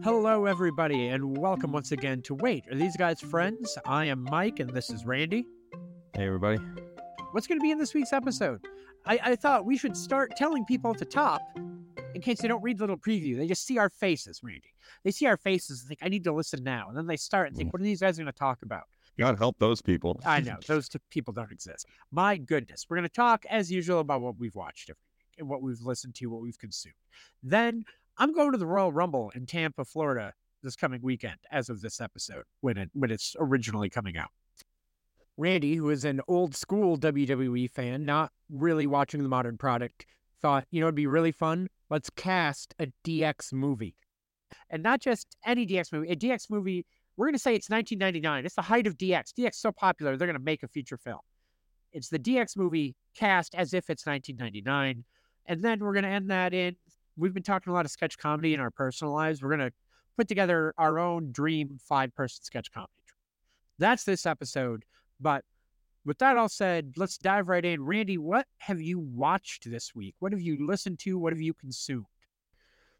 Hello, everybody, and welcome once again to Wait, Are These Guys Friends? I am Mike, and this is Randy. Hey, everybody. What's going to be in this week's episode? I, I thought we should start telling people at the top in case they don't read the little preview. They just see our faces, Randy. They see our faces and think, I need to listen now. And then they start and think, mm. what are these guys going to talk about? God help those people. I know, those two people don't exist. My goodness. We're going to talk, as usual, about what we've watched every week and what we've listened to, what we've consumed. Then I'm going to the Royal Rumble in Tampa, Florida this coming weekend as of this episode when it when it's originally coming out. Randy, who is an old school WWE fan, not really watching the modern product, thought, you know, it'd be really fun. Let's cast a DX movie. And not just any DX movie, a DX movie, we're going to say it's 1999. It's the height of DX. DX so popular, they're going to make a feature film. It's the DX movie cast as if it's 1999. And then we're going to end that in we've been talking a lot of sketch comedy in our personal lives. We're going to put together our own dream five person sketch comedy. That's this episode. But with that all said, let's dive right in. Randy, what have you watched this week? What have you listened to? What have you consumed?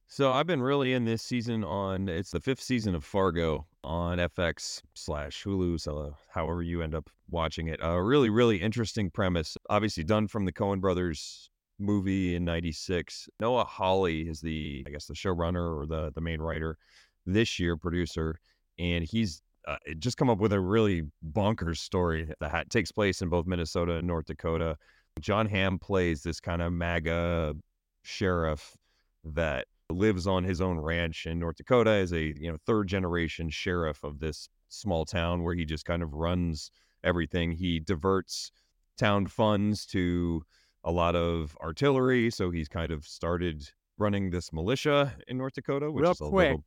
So I've been really in this season on it's the fifth season of Fargo on FX slash Hulu. So however you end up watching it, a really really interesting premise. Obviously done from the Coen Brothers movie in 96 noah hawley is the i guess the showrunner or the the main writer this year producer and he's uh, just come up with a really bonkers story that takes place in both minnesota and north dakota. John hamm plays this kind of maga sheriff that lives on his own ranch in north dakota as a you know third generation sheriff of this small town where he just kind of runs everything. He diverts town funds to a lot of artillery. So he's kind of started running this militia in North Dakota, which Real is a quick, little.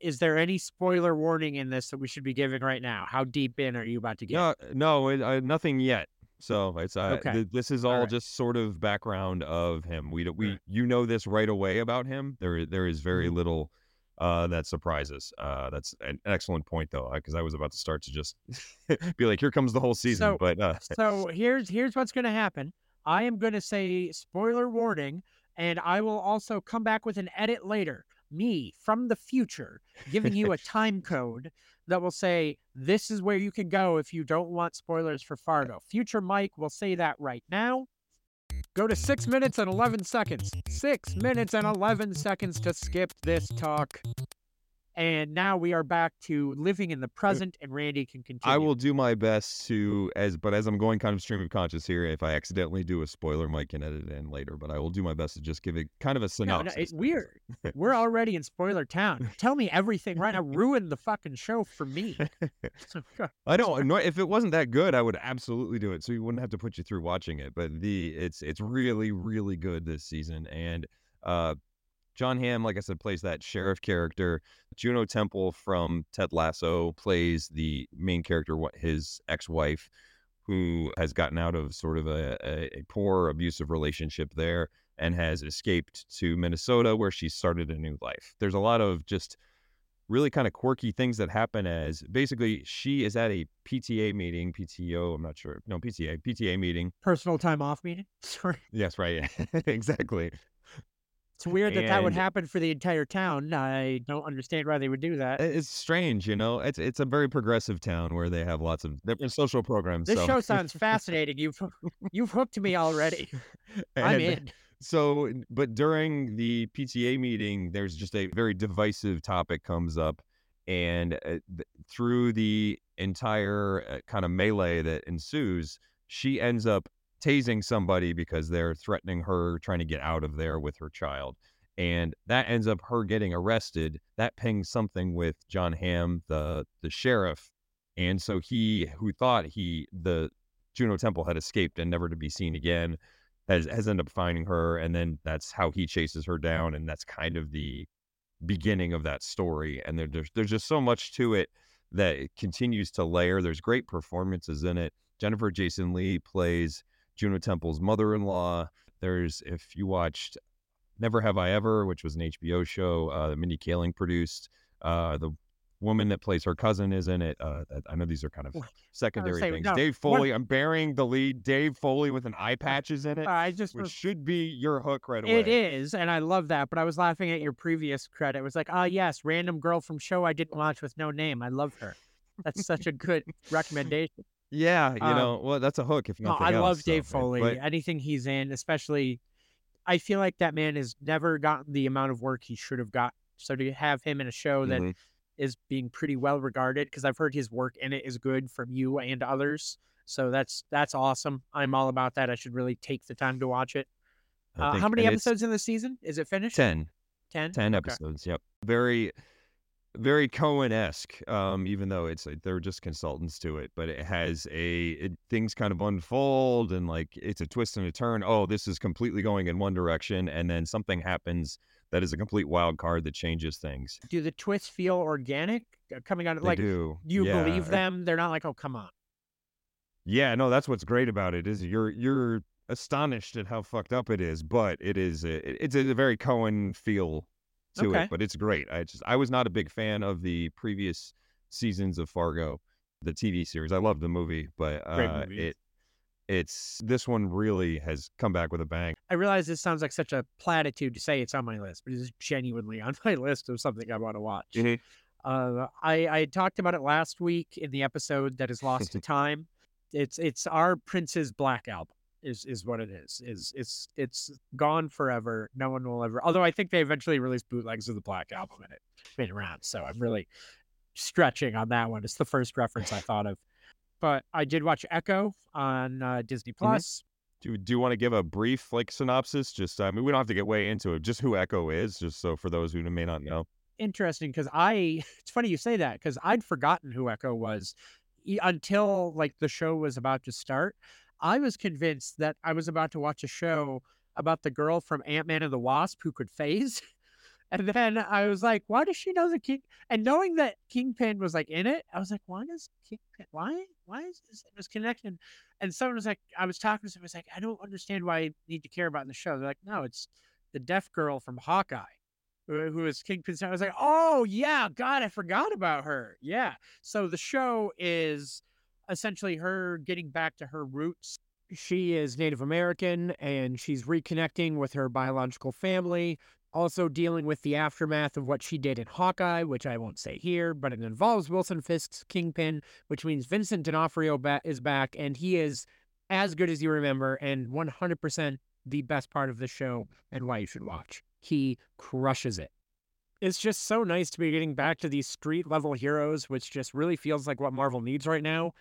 Is there any spoiler warning in this that we should be giving right now? How deep in are you about to get? No, no, it, uh, nothing yet. So it's uh, Okay. th- this is all, All right. just sort of background of him. We we you know this right away about him. There there is very Mm-hmm. little uh, that surprises. Uh, that's an excellent point though, because I was about to start to just be like, here comes the whole season, So- but uh, so here's here's what's going to happen. I am going to say spoiler warning, and I will also come back with an edit later. Me from the future giving you a time code that will say this is where you can go if you don't want spoilers for Fargo. Future Mike will say that right now. Go to six minutes and 11 seconds. Six minutes and 11 seconds to skip this talk. And now we are back to living in the present, and Randy can continue. I will do my best to as but as I'm going kind of stream of conscious here, if I accidentally do a spoiler, Mike can edit it in later. But I will do my best to just give it kind of a No, no, synopsis. it's weird. We're already in spoiler town. Tell me everything right now. Ruin the fucking show for me. I don't know if it wasn't that good, I would absolutely do it. So you wouldn't have to put you through watching it. But the it's it's really really good this season, and uh, John Hamm, like I said, plays that sheriff character. Juno Temple from Ted Lasso plays the main character, his ex-wife, who has gotten out of sort of a, a, a poor abusive relationship there and has escaped to Minnesota where she started a new life. There's a lot of just really kind of quirky things that happen as basically she is at a PTA meeting, PTO, I'm not sure. No, PTA, PTA meeting. Personal time off meeting. Sorry. Yes, right. exactly. It's weird that that would happen for the entire town. I don't understand why they would do that. It's strange, you know. It's it's a very progressive town where they have lots of different social programs. This so. show sounds fascinating. You've you've hooked me already. I'm in. So, but during the PTA meeting, there's just a very divisive topic comes up, and uh, th- through the entire uh, kind of melee that ensues, she ends up tasing somebody because they're threatening her, trying to get out of there with her child, and that ends up her getting arrested. That pings something with John Hamm, the the sheriff, and so he, who thought he the Juno Temple had escaped and never to be seen again, has has ended up finding her, and then that's how he chases her down, and that's kind of the beginning of that story. And there, there's there's just so much to it that it continues to layer. There's great performances in it. Jennifer Jason Leigh plays Juno Temple's mother-in-law. There's if you watched Never Have I Ever, which was an HBO show uh, that Mindy Kaling produced, uh, the woman that plays her cousin is in it. Uh, I know these are kind of secondary say, things. no, Dave Foley, I'm burying the lead. Dave Foley with an eye patch is in it, I just which was should be your hook right away. It is, and I love that. But I was laughing at your previous credit. It was like, ah, yes, random girl from show I didn't watch with no name. I love her. That's such a good recommendation. Yeah, you Um, know, well, that's a hook if No, I else. love so, Dave Foley. but- Anything he's in, especially, I feel like that man has never gotten the amount of work he should have got. So to have him in a show that is being pretty well regarded, because I've heard his work in it is good from you and others. So that's that's awesome. I'm all about that. I should really take the time to watch it. Uh, think- how many episodes in the season? Is it finished? 10. 10? 10 Okay. episodes. Yep. Very, very Coen esque. Um, even though it's like, they're just consultants to it, but it has a it, things kind of unfold and like it's a twist and a turn. Oh, this is completely going in one direction, and then something happens that is a complete wild card that changes things. Do the twists feel organic uh, coming out of They like? do. You Yeah. believe them? They're not like, oh, come on. Yeah, no, that's what's great about it is you're you're astonished at how fucked up it is, but it is a, it's a very Coen feel to Okay. it, but it's great. I just I was not a big fan of the previous seasons of Fargo, the TV series. I love the movie, but uh, it it's this one really has come back with a bang. I realize this sounds like such a platitude to say it's on my list, but it is genuinely on my list of something I want to watch. Uh, I I talked about it last week in the episode that is lost to time. It's it's our Prince's Black album is is what it is. Is it's it's gone forever. No one will ever. Although I think they eventually released bootlegs of the Black album and it been around. So I'm really stretching on that one. It's the first reference I thought of. But I did watch Echo on uh, Disney Plus. Do do you want to give a brief like synopsis? Just I mean, we don't have to get way into it. Just who Echo is, just so for those who may not know. interesting because I it's funny you say that because I'd forgotten who Echo was until like the show was about to start. I was convinced that I was about to watch a show about the girl from Ant Man and the Wasp who could phase. And then I was like, why does she know the king? And knowing that Kingpin was like in it, I was like, why does Kingpin, why, why is this, connection? And someone was like, I was talking to someone, was like, I don't understand why I need to care about in the show. They're like, no, it's the deaf girl from Hawkeye who who is Kingpin. I was like, oh yeah, God, I forgot about her. Yeah. So the show is essentially her getting back to her roots. She is Native American and she's reconnecting with her biological family. Also dealing with the aftermath of what she did in Hawkeye, which I won't say here, but it involves Wilson Fisk's Kingpin, which means Vincent D'Onofrio ba- is back, and he is as good as you remember, and 100% the best part of the show, and why you should watch. He crushes it it's just so nice to be getting back to these street level heroes, which just really feels like what Marvel needs right now.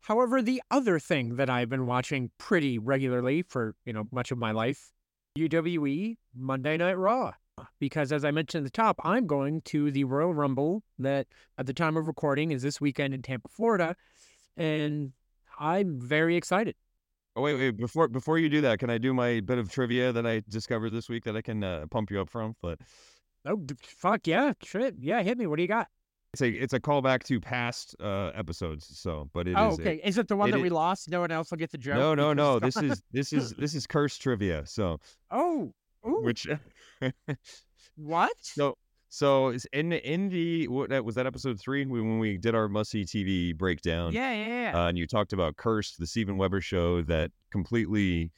However, the other thing that I've been watching pretty regularly for, you know, much of my life, WWE Monday Night Raw. Because as I mentioned at the top, I'm going to the Royal Rumble that at the time of recording is this weekend in Tampa, Florida. And I'm very excited. Oh wait, wait before before you do that, can I do my bit of trivia that I discovered this week that I can uh, pump you up from? But Oh, fuck yeah. Shit. Yeah, hit me. What do you got? it's a it's a callback to past uh, episodes. So, but it is oh, a- okay. Is it the one it that we lost? No one else will get the joke? no, no, no. This is this is this is cursed trivia. So, Oh, ooh, which what? so so is in in the what that was that episode three when when we did our must see TV breakdown. Yeah, yeah, yeah. Uh, and you talked about Cursed, the Steven Weber show that completely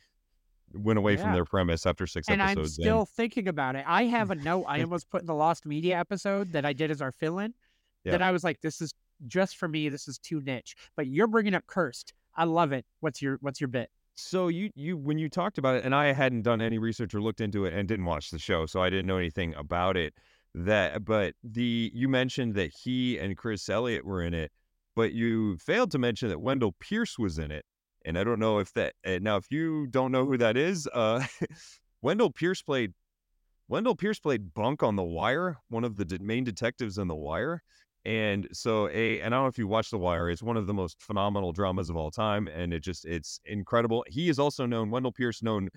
went away from their premise after six and I'm episodes. in. still thinking about it. I have a note I almost put in the Lost Media episode that I did as our fill-in. That I was like, this is just for me. This is too niche. But you're bringing up cursed. I love it. What's your What's your bit? So you you when you talked about it, and I hadn't done any research or looked into it, and didn't watch the show, so I didn't know anything about it. That, but the you mentioned that he and Chris Elliott were in it, but you failed to mention that Wendell Pierce was in it, and I don't know if that uh, now if you don't know who that is, uh, Wendell Pierce played Wendell Pierce played Bunk on The Wire, one of the de- main detectives on The Wire. And so a and I don't know if you watch The Wire, it's one of the most phenomenal dramas of all time. And it just it's incredible. He is also known, Wendell Pierce known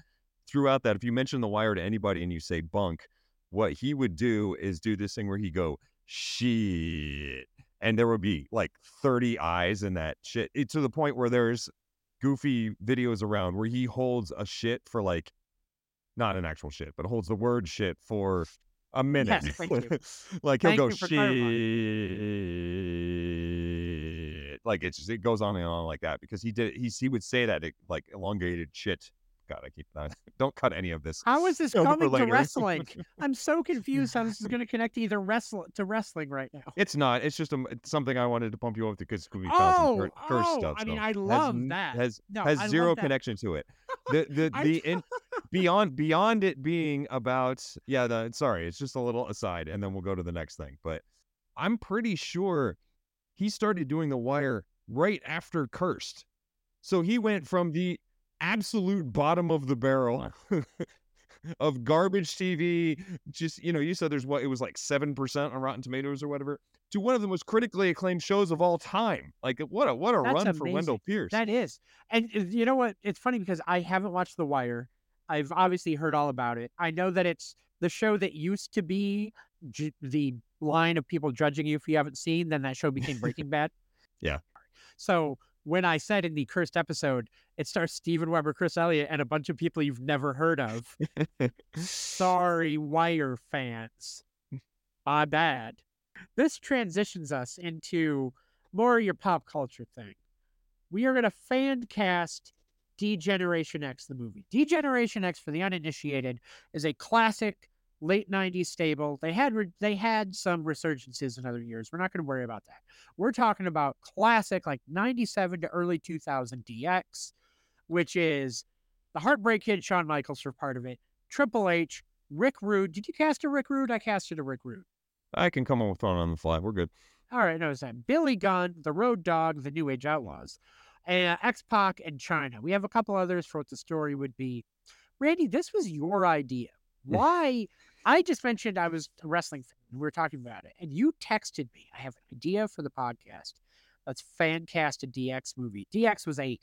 throughout that. If you mention The Wire to anybody and you say bunk, what he would do is do this thing where he go, shit. And there would be like 30 eyes in that shit. It, to the point where there's goofy videos around where he holds a shit for like not an actual shit, but holds the word shit for a minute. Yes, like he'll Thank go shit. Like it's just it goes on and on like that because he did he he would say that it, like elongated shit. God, I keep that. Don't cut any of this. How is this coming to wrestling? I'm so confused how this is going to connect to either wrestle to wrestling right now. It's not. It's just a, it's something I wanted to pump you up to because found Oh, curse oh, stuff. I mean, I love n- that. Has No, has I zero connection to it. The the I- the in, beyond beyond it being about yeah. The, sorry, it's just a little aside, and then we'll go to the next thing. But I'm pretty sure he started doing the wire right after Cursed, so he went from the absolute bottom of the barrel. Of garbage TV, just you know, you said there's what it was like seven percent on Rotten Tomatoes or whatever, to one of the most critically acclaimed shows of all time. Like what a what a That's run for Wendell. Pierce. That is, and uh, you know what? It's funny because I haven't watched The Wire. I've obviously heard all about it. I know that it's the show that used to be j- the line of people judging you if you haven't seen. Then that show became Breaking Bad. Yeah. So when I said in the cursed episode, it stars Steven Weber, Chris Elliott, and a bunch of people you've never heard of. Sorry, Wire fans. My bad. This transitions us into more your pop culture thing. We are going to fan cast D-Generation X, the movie. D-Generation X, for the uninitiated, is a classic late 90s stable. They had re- they had some resurgences in other years. We're not going to worry about that. We're talking about classic like 97 to early 2000 DX, which is the Heartbreak Kid, Shawn Michaels for part of it, Triple H, Rick Rude. Did you cast a Rick Rude? I casted a Rick Rude. I can come up with one on the fly. We're good. All right, notice that. Billy Gunn, the Road Dogg, the New Age Outlaws, uh, X Pac, and Chyna. We have a couple others for what the story would be. Randy, this was your idea. Why? I just mentioned I was a wrestling fan. and We were talking about it, and you texted me. I have an idea for the podcast. Let's fan cast a DX movie. DX was a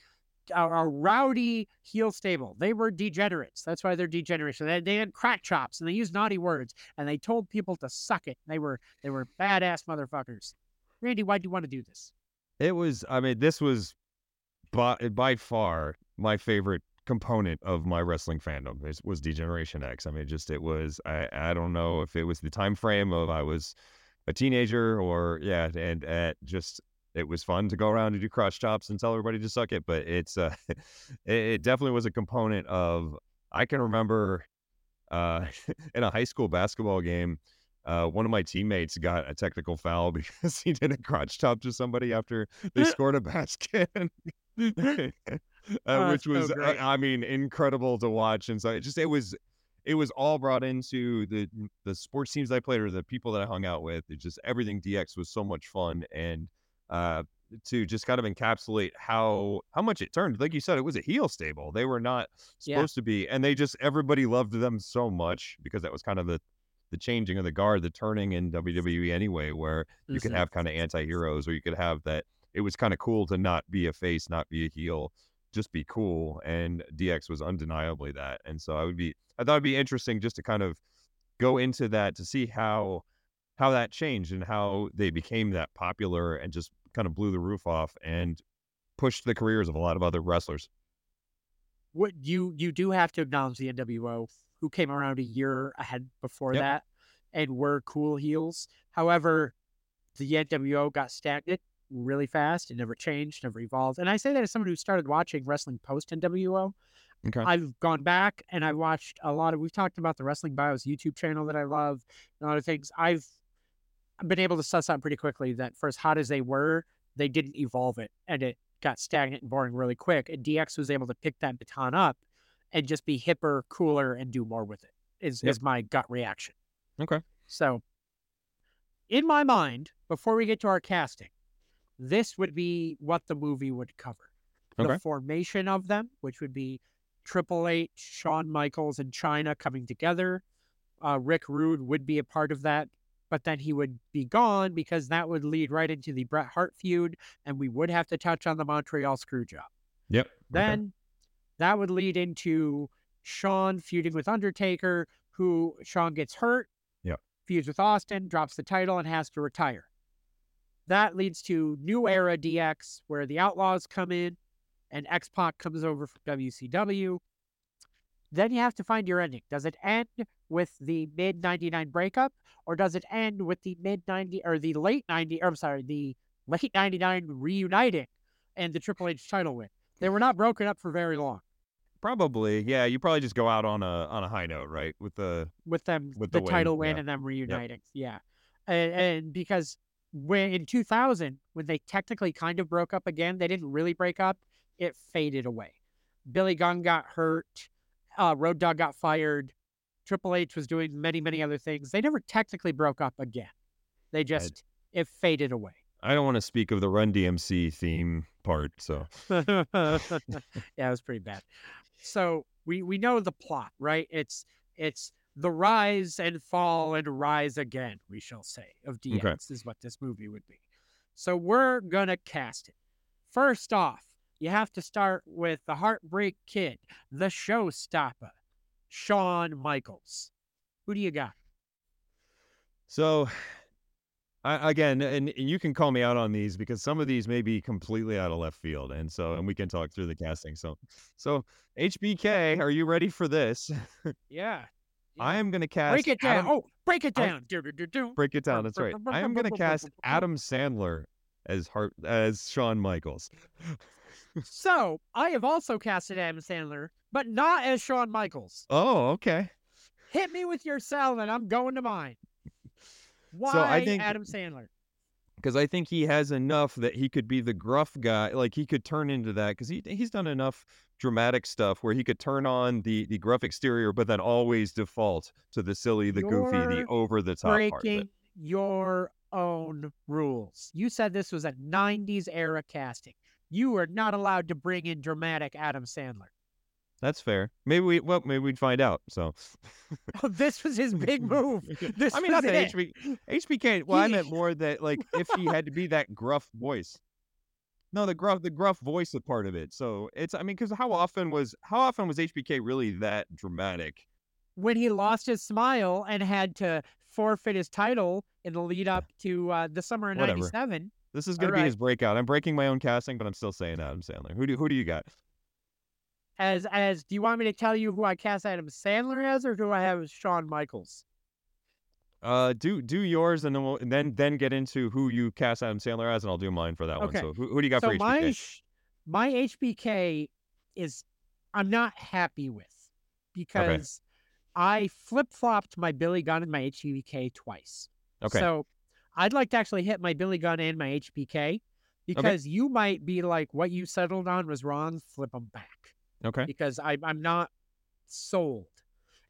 a, a rowdy heel stable. They were degenerates. That's why they're degeneration. They, they had crotch chops and they used naughty words and they told people to suck it. They were they were badass motherfuckers. Randy, why do you want to do this? It was. I mean, this was by by far my favorite component of my wrestling fandom. Was D-Generation X. I mean, just it was. I I don't know if it was the time frame of I was a teenager or yeah, and and just it was fun to go around and do crotch chops and tell everybody to suck it. But it's uh, it, it definitely was a component of. I can remember, uh, in a high school basketball game. Uh, one of my teammates got a technical foul because he did a crotch chop to somebody after they scored a basket, uh, Oh, which that's so was, uh. I mean, incredible to watch. And so it just it was, it was all brought into the the sports teams I played or the people that I hung out with. It just everything DX was so much fun and uh, to just kind of encapsulate how how much it turned. Like you said, it was a heel stable. They were not Yeah. supposed to be, and they just everybody loved them so much because that was kind of the the changing of the guard, the turning in WWE anyway, where you could Mhm. have kind of anti-heroes or you could have that it was kind of cool to not be a face not be a heel just be cool and dx was undeniably that and so i would be i thought it'd be interesting just to kind of go into that to see how how that changed and how they became that popular and just kind of blew the roof off and pushed the careers of a lot of other wrestlers What you you do have to acknowledge the NWO, who came around a year ahead before Yep. that, and were cool heels. However, the NWO got stagnant really fast. It never changed, never evolved. And I say that as someone who started watching wrestling post NWO. okay I've gone back and I've watched a lot of. We've talked about the Wrestling Bios YouTube channel that I love and other things. I've been able to suss out pretty quickly that for as hot as they were, they didn't evolve it, and it got stagnant and boring really quick. And DX was able to pick that baton up and just be hipper, cooler, and do more with it. Is Yep. is my gut reaction. okay So, in my mind, before we get to our casting, this would be what the movie would cover. The Okay. formation of them, which would be Triple H, Shawn Michaels, and Chyna coming together. Uh, Rick Rude would be a part of that, but then he would be gone because that would lead right into the Bret Hart feud, and we would have to touch on the Montreal Screwjob. yep okay. Then that would lead into Shawn feuding with Undertaker, who Shawn gets hurt, Yep. feuds with Austin, drops the title, and has to retire. That leads to New mm-hmm. Era DX, where the Outlaws come in and X Pac comes over from WCW. Then you have to find your ending. Does it end with the mid 99 breakup or does it end with the mid 90 or the late 90 or I'm sorry, the late 99 reuniting and the Triple H title win? They were not broken up for very long Probably, yeah. You probably just go out on a on a high note, right? With the with them With the, the title win yeah. and them reuniting. Yeah. And, and because when in 2000 when they technically kind of broke up again, they didn't really break up. It faded away. Billy Gunn got hurt. Uh, Road Dogg got fired. Triple H was doing many many other things. They never technically broke up again. They just it faded away. I don't want to speak of the Run DMC theme part, so yeah, it was pretty bad. So we we know the plot, right? It's it's the rise and fall and rise again, we shall say, of DX is what this movie would be. So we're gonna cast it. First off, you have to start with the Heartbreak Kid, the showstopper, Shawn Michaels. Who do you got? so I, again, and, and you can call me out on these because some of these may be completely out of left field, and so and we can talk through the casting. So, so HBK, are you ready for this? Yeah. I am gonna cast. break it down. Adam- oh, break it down. Do, do, do, do. break it down. That's right. I am gonna cast Adam Sandler as Hart as Shawn Michaels. So I have also casted Adam Sandler, but not as Shawn Michaels. Oh, okay. Hit me with your sell and I'm going to mine. Why So I think- Adam Sandler? Because I think he has enough that he could be the gruff guy. Like he could turn into that because he he's done enough dramatic stuff where he could turn on the the gruff exterior, but then always default to the silly, the goofy, the over the top Breaking your own rules. You said this was a 90s era casting. You are not allowed to bring in dramatic Adam Sandler. That's fair. Maybe we well maybe we'd find out. So Oh, this was his big move. This I mean, not that. HB, HBK. Well, I meant more that like if he had to be that gruff voice. No, the gruff the gruff voice is part of it. So it's I mean, because how often was how often was HBK really that dramatic? when he lost his smile and had to forfeit his title in the lead up to uh, the summer of 97. This is gonna be right. his breakout. I'm breaking my own casting, but I'm still saying Adam Sandler. Who do who do you got? As as do you want me to tell you who I cast Adam Sandler as or who I have as Shawn Michaels? Uh, do do yours, and then we'll and then then get into who you cast Adam Sandler as, and I'll do mine for that Okay. one. So who, who do you got so for HBK? my my HBK is I'm not happy with because I flip flopped my Billy Gunn and my HBK twice. okay, So I'd like to actually hit my Billy Gunn and my HBK because you might be like, what you settled on was wrong. Flip them back okay, because I, I'm not sold.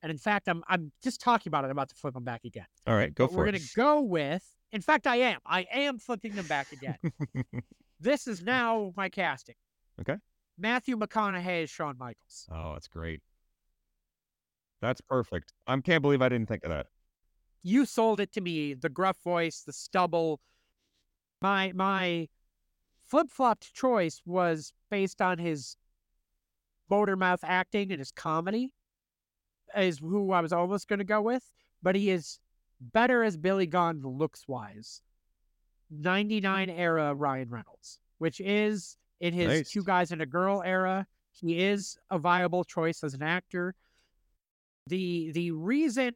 And in fact, I'm I'm just talking about it. I'm about to flip them back again. all right, go But for we're it. gonna go with. In fact, I am. I am flipping them back again. this is now my casting. Okay. Matthew McConaughey is Shawn Michaels. Oh, that's great. That's perfect. I can't believe I didn't think of that. You sold it to me. The gruff voice, the stubble. My my flip flopped choice was based on his motor mouth acting and his comedy. Is who I was almost going to go with, but he is better as Billy Gunn looks wise. 99 mm. era Ryan Reynolds, which is in his Nice. two guys and a girl era. He is a viable choice as an actor. The the reason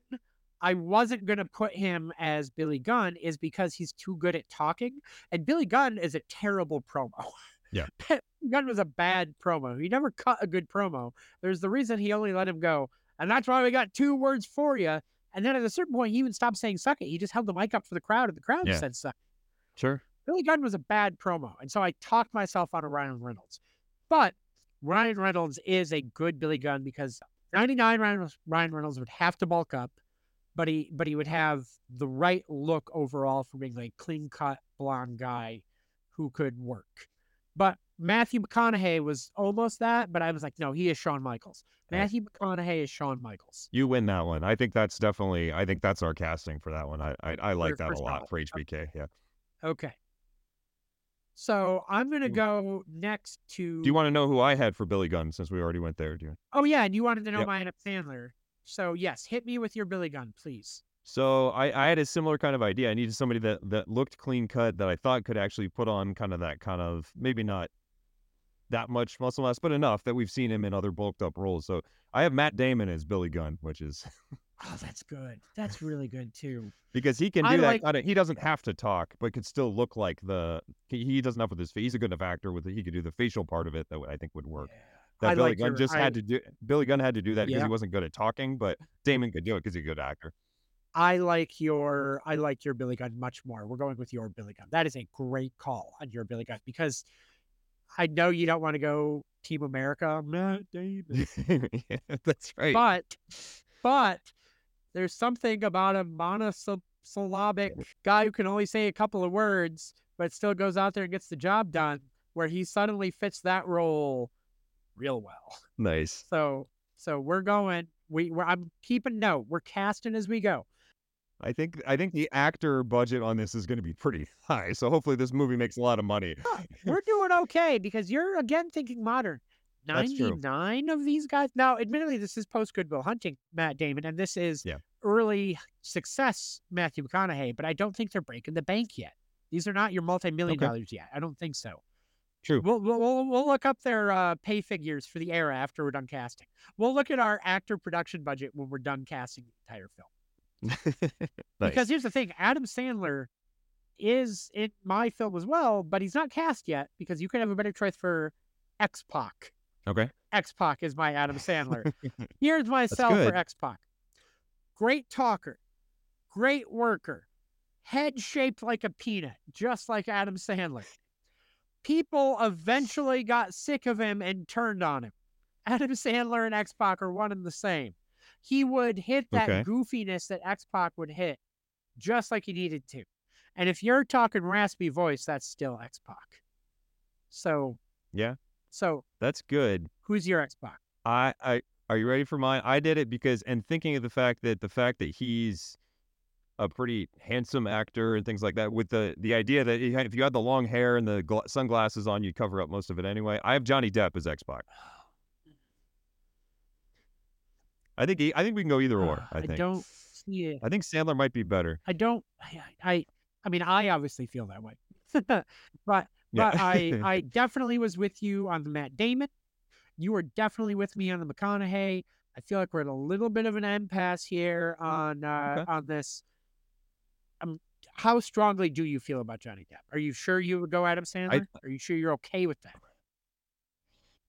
I wasn't going to put him as Billy Gunn is because he's too good at talking, and Billy Gunn is a terrible promo. Yeah. Gunn was a bad promo. He never cut a good promo. There's the reason he only let him go, and that's why we got two words for you. And then at a certain point, he even stopped saying "suck it." He just held the mic up for the crowd, and the crowd Yeah. said "suck." Sure. Billy Gunn was a bad promo, and so I talked myself out of Ryan Reynolds. But Ryan Reynolds is a good Billy Gunn because 99 Ryan, Ryan Reynolds would have to bulk up, but he but he would have the right look overall for being like clean cut blonde guy who could work. But Matthew McConaughey was almost that, but I was like, no, he is Shawn Michaels. Matthew McConaughey is Shawn Michaels. You win that one. I think that's definitely. I think that's our casting for that one. I I, I like For- that for a lot for HBK. Yeah. Okay. So I'm gonna Mm. go next to Do you want to know who I had for Billy Gunn since we already went there? Do you? Oh yeah, and you wanted to know Yep. my Adam Sandler. So yes, hit me with your Billy Gunn, please. So I, I had a similar kind of idea. I needed somebody that, that looked clean cut that I thought could actually put on kind of that kind of maybe not that much muscle mass, but enough that we've seen him in other bulked up roles. So I have Matt Damon as Billy Gunn, which is Oh, that's good. That's really good too. because he can do I that. like- he doesn't have to talk, but could still look like the. He, he does enough with his face. He's a good enough actor with it. He could do the facial part of it that I think would work. That I Billy like Gunn your- just I- had to do. Billy Gunn had to do that because Yeah. he wasn't good at talking, but Damon could do it because he's a good actor. I like your I like your Billy Gunn much more. We're going with your Billy Gunn. That is a great call on your Billy Gunn because I know you don't want to go Team America, Matt Damon, yeah, that's right. but but there's something about a monosyllabic guy who can only say a couple of words but still goes out there and gets the job done where he suddenly fits that role real well. nice. So so we're going we we're, I'm keeping note. We're casting as we go. I think I think the actor budget on this is going to be pretty high. So hopefully this movie makes a lot of money. we're doing okay because you're again thinking modern. That's true. 99 of these guys. Now, admittedly, this is post Goodwill Hunting, Matt Damon, and this is Yeah. early success, Matthew McConaughey, but I don't think they're breaking the bank yet. These are not your multi million Okay. dollars yet. I don't think so. True. We'll, we'll, we'll, we'll look up their uh, pay figures for the era after we're done casting. We'll look at our actor production budget when we're done casting the entire film. nice. Because here's the thing Adam Sandler is in my film as well, but he's not cast yet because you could have a better choice for X Pac. okay. X Pac is my Adam Sandler. Here's my sell for X Pac. Great talker, great worker, head shaped like a peanut, just like Adam Sandler. People eventually got sick of him and turned on him. Adam Sandler and X Pac are one and the same. He would hit that Okay. goofiness that X Pac would hit, just like he needed to. And if you're talking raspy voice, that's still X Pac. So, Yeah, so that's good. who's your X Pac? I, I are you ready for mine? I did it because and thinking of the fact that the fact that he's a pretty handsome actor and things like that with the the idea that if you had the long hair and the gla- sunglasses on you'd cover up most of it anyway. I have Johnny Depp as X-Pac. I think he, I think we can go either or. Uh, I think don't see it. I think Sandler might be better. I don't. I. I, I mean, I obviously feel that way, but but Yeah. I I definitely was with you on the Matt Damon. You were definitely with me on the McConaughey. I feel like we're at a little bit of an impasse here on uh, Okay. on this. Um, how strongly do you feel about Johnny Depp? Are you sure you would go Adam Sandler? Are you sure you're okay with that?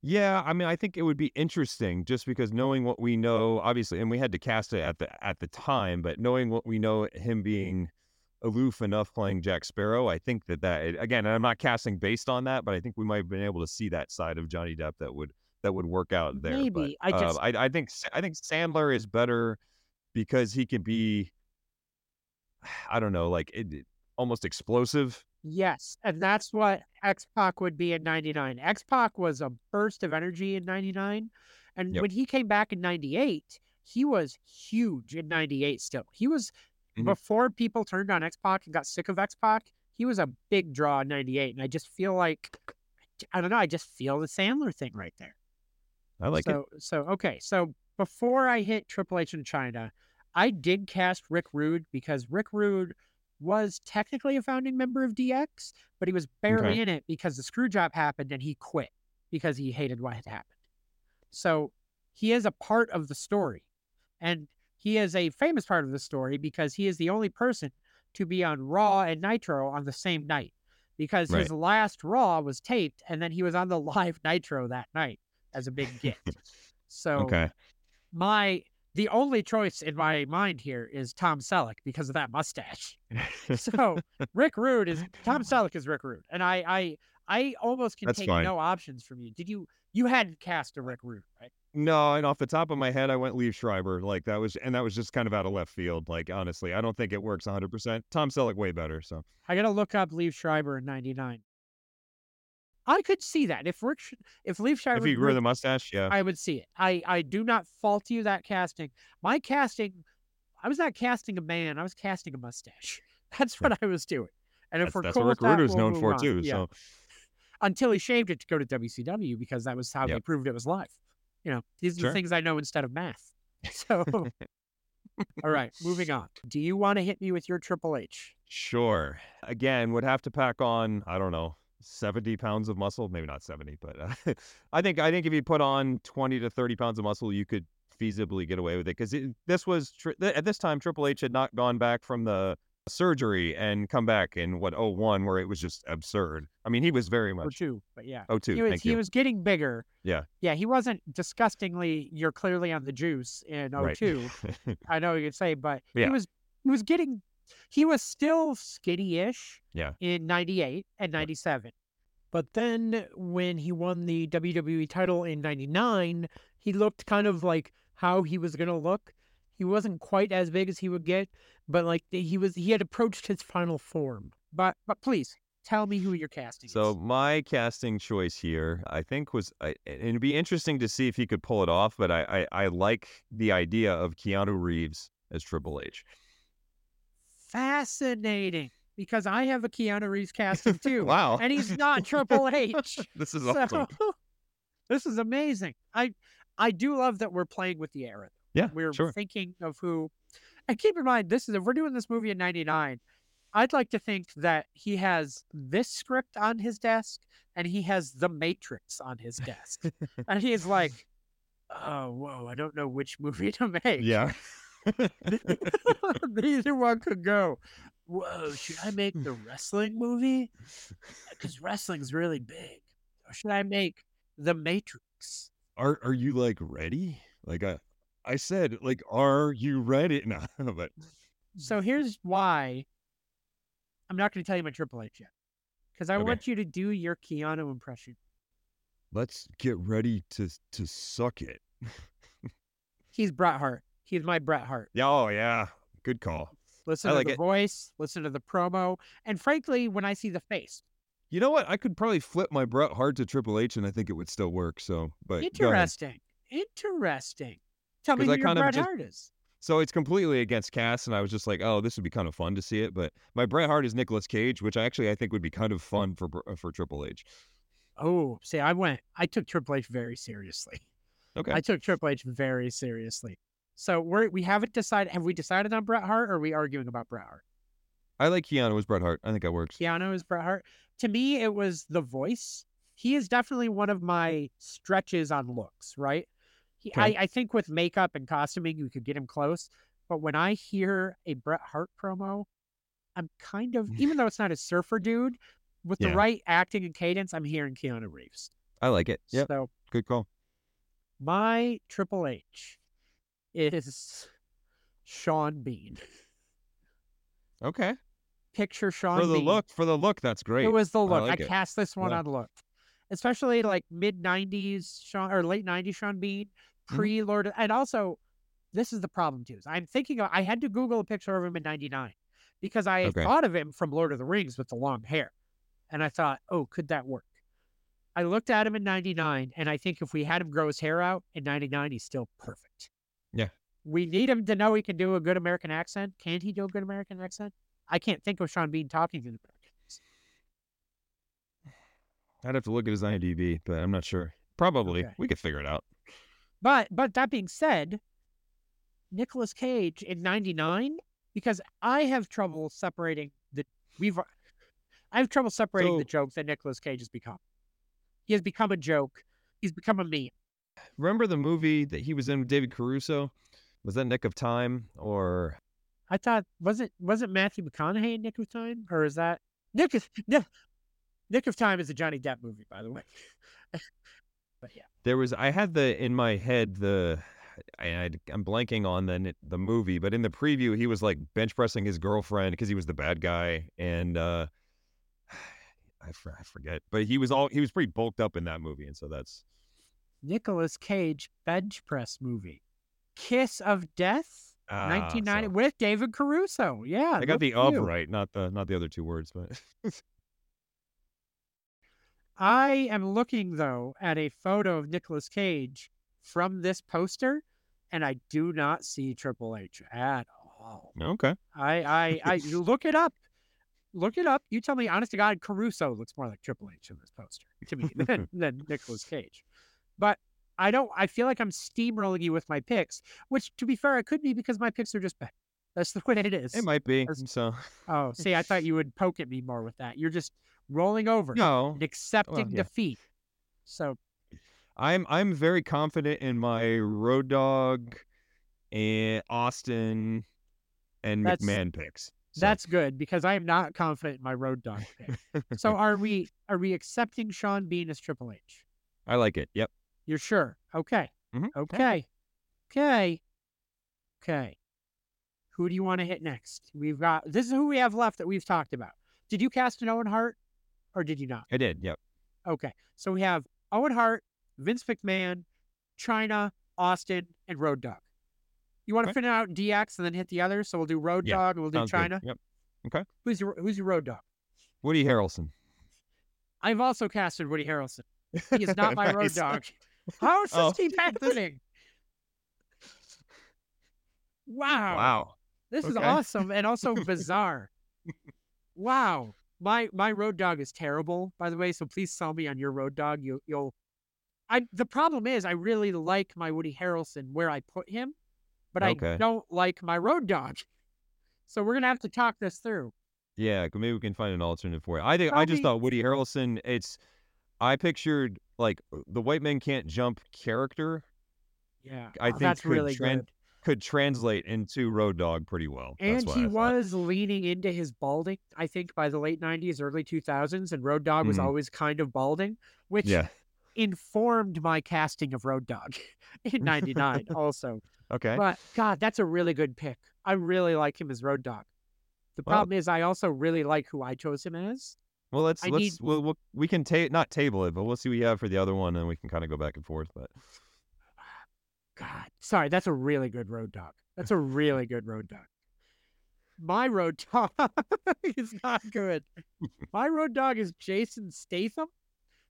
Yeah, I mean, I think it would be interesting just because knowing what we know, obviously, and we had to cast it at the at the time, but knowing what we know, him being aloof enough playing Jack Sparrow, I think that that again, I'm not casting based on that, but I think we might have been able to see that side of Johnny Depp that would that would work out there. Maybe. but, I uh, just- I, I think I think Sandler is better because he can be, I don't know, like it- almost explosive. Yes, and that's what X Pac would be in '99. X Pac was a burst of energy in '99, and Yep. when he came back in '98, he was huge in '98. Still, he was Mhm. before people turned on X Pac and got sick of X Pac. He was a big draw in '98, and I just feel like I don't know. I just feel the Sandler thing right there. I like it. so, So okay. So before I hit Triple H in Chyna, I did cast Rick Rude because Rick Rude was technically a founding member of DX, but he was barely Okay. in it because the screw job happened and he quit because he hated what had happened. So he is a part of the story. And he is a famous part of the story because he is the only person to be on Raw and Nitro on the same night. Because his last Raw was taped and then he was on the live Nitro that night as a big gift. So Okay. my the only choice in my mind here is Tom Selleck because of that mustache. So Rick Rude is Tom Selleck is Rick Rude, and I I I almost can That's take fine. no options from you. Did you you hadn't cast a Rick Rude, right? No, and off the top of my head, I went Liev Schreiber. Like that was, and that was just kind of out of left field. Like honestly, I don't think it works 100. percent Tom Selleck way better. So I gotta look up Liev Schreiber in '99. I could see that if Rick if Liev Schreiber if he grew the mustache, yeah, I would see it. I I do not fault you that casting. My casting, I was not casting a man. I was casting a mustache. That's what I was doing. And if that's, we're that's cool what Rick with that, we'll known for on. too. Yeah. So until he shaved it to go to WCW because that was how Yep. proved it was live. You know, these are Sure. the things I know instead of math. So, all right, moving on. Do you want to hit me with your Triple H? sure. Again, would have to pack on. I don't know. 70 pounds of muscle maybe not 70 but uh, i think i think if you put on 20 to 30 pounds of muscle you could feasibly get away with it because this was tri- th- at this time Triple H had not gone back from the surgery and come back in what 01 where it was just absurd. I mean, he was very Or much two, but yeah. 02. He was he was getting bigger. Yeah. Yeah, he wasn't disgustingly you're clearly on the juice in Right. 02. I know you could say, but Yeah. he was he was getting he was still skinny-ish Yeah. in 98 and 97. But then when he won the WWE title in 99, he looked kind of like how he was going to look. He wasn't quite as big as he would get, but like he was he had approached his final form. But but please tell me who you're casting. So is. my casting choice here, I think, was I, it'd be interesting to see if he could pull it off. But I, I, I like the idea of Keanu Reeves as Triple H. fascinating because I have a Keanu Reeves casting too. Wow, And he's not Triple H. this is So awesome. this is amazing. I I do love that we're playing with the era. Yeah, We're sure. thinking of who and keep in mind this is if we're doing this movie in 99, I'd like to think that he has this script on his desk and he has The Matrix on his desk. and he's like, Oh, whoa, I don't know which movie to make. Yeah. Neither one could go. Whoa, should I make the wrestling movie? Because wrestling's really big. Or should I make The Matrix? Are Are you like ready? Like I, I said, like, are you ready? No, but So here's why I'm not going to tell you my Triple H yet. Because I Okay. want you to do your Keanu impression. let's get ready to to suck it. He's Bret Hart. He's my Bret Hart. Yeah. Oh yeah. Good call. Listen I to like the it. voice, listen to the promo, and frankly, when I see the face, You know what? I could probably flip my Bret Hart to Triple H, and I think it would still work. So, but interesting. Interesting. Tell me who I your kind of Bret just- Hart is. So it's completely against Cass, and I was just like, oh, this would be kind of fun to see it. But my Bret Hart is Nicolas Cage, which I actually I think would be kind of fun for uh, for Triple H. Oh, see, I went. I took Triple H very seriously. Okay. I took Triple H very seriously. So we're we haven't decided. Have we decided on Bret Hart, or are we arguing about Bret Hart? I like Keanu as Bret Hart. I think that works. Keanu is Bret Hart. To me, it was the voice. He is definitely one of my stretches on looks. Right. He, Okay. I, I think with makeup and costuming, you could get him close. But when I hear a Bret Hart promo, I'm kind of even though it's not a surfer dude, with the right acting and cadence, I'm hearing Keanu Reeves. I like it. Yeah. So Good call. My Triple H is Sean Bean. Okay. Picture Sean For the Bean. look, for the look, that's great. It was the look. I, like it. cast this one Yeah. on look. Especially like mid nineties Sean or late nineties Sean Bean, Mm-hmm. pre Lord and also this is the problem too. I'm thinking of, I had to Google a picture of him in ninety nine because I Okay. thought of him from Lord of the Rings with the long hair. And I thought, oh, could that work? I looked at him in 99, and I think if we had him grow his hair out in 99, he's still perfect. Yeah. We need him to know he can do a good American accent. Can he do a good American accent? I can't think of Sean Bean talking in American accent. I'd have to look at his IMDb, but I'm not sure. Probably. Okay. We could figure it out. But but that being said, Nicolas Cage in '99, because I have trouble separating the we've I have trouble separating the joke that Nicolas Cage has become. He has become a joke. He's become a meme. Remember the movie that he was in with David Caruso? Was that Nick of Time or I thought was it was it Matthew McConaughey in Nick of Time or is that Nick of Nick, Nick of Time is a Johnny Depp movie by the way. but yeah, there was I had the in my head the I, I'm blanking on the the movie, but in the preview he was like bench pressing his girlfriend because he was the bad guy, and uh I, I forget, but he was all he was pretty bulked up in that movie, and so that's Nicolas Cage bench press movie, Kiss of Death, ah, 1990 so- with David Caruso. Yeah, I got the of you. right, not the not the other two words, but I am looking though at a photo of Nicolas Cage from this poster, and I do not see Triple H at all. okay. I, I, I look it up. Look it up. You tell me, honest to God, Caruso looks more like Triple H in this poster to me than, than Nicolas Cage. But I don't. I feel like I'm steamrolling you with my picks, which, to be fair, it could be because my picks are just bad. That's the way it is. It might be As- so. Oh, see, I thought you would poke at me more with that. You're just rolling over No, and accepting yeah. defeat. So I'm I'm very confident in my Road Dogg and Austin and That's- McMahon picks. So, That's good because I am not confident in my road dog pick. So are we are we accepting Sean Bean as Triple H? I like it. Yep. You're sure? Okay. Mhm. Okay. Okay. Okay. Who do you want to hit next? We've got this is who we have left that we've talked about. Did you cast an Owen Hart or did you not? I did. Yep. Okay. So we have Owen Hart, Vince McMahon, Chyna, Austin, and Road Dogg. You want to Okay. finish out DX and then hit the others? So we'll do Road Yeah, Dog and we'll do Sounds good. Chyna. Yep. Okay. Who's your Who's your Road Dogg? Woody Harrelson. I've also casted Woody Harrelson. He is not my road dog. How does this Oh. keep happening? Wow. Wow. This is awesome and also bizarre. wow. My my Road Dogg is terrible, by the way, so please sell me on your Road Dogg. You you'll I the problem is I really like my Woody Harrelson where I put him, but I don't like my Road Dogg. So we're gonna have to talk this through. Yeah, maybe we can find an alternative for it. I think I just thought Woody Harrelson. It's I pictured like the white man can't jump character Yeah. I oh, think that's could really tran- good. could translate into Road Dogg pretty well. That's And he was leaning into his balding, I think, by the late 90s, early 2000s. And Road Dogg was Mhm. always kind of balding, which Yeah. informed my casting of Road Dogg in 99 also. Okay. But God, that's a really good pick. I really like him as Road Dogg. The Well- problem is, I also really like who I chose him as. Well, let's I let's need- we'll, we'll, we can ta- not table it, but we'll see what you have for the other one, and we can kind of go back and forth. But God, sorry, that's a really good Road Dogg. That's a really good Road Dogg. My Road Dogg is not good. My Road Dogg is Jason Statham,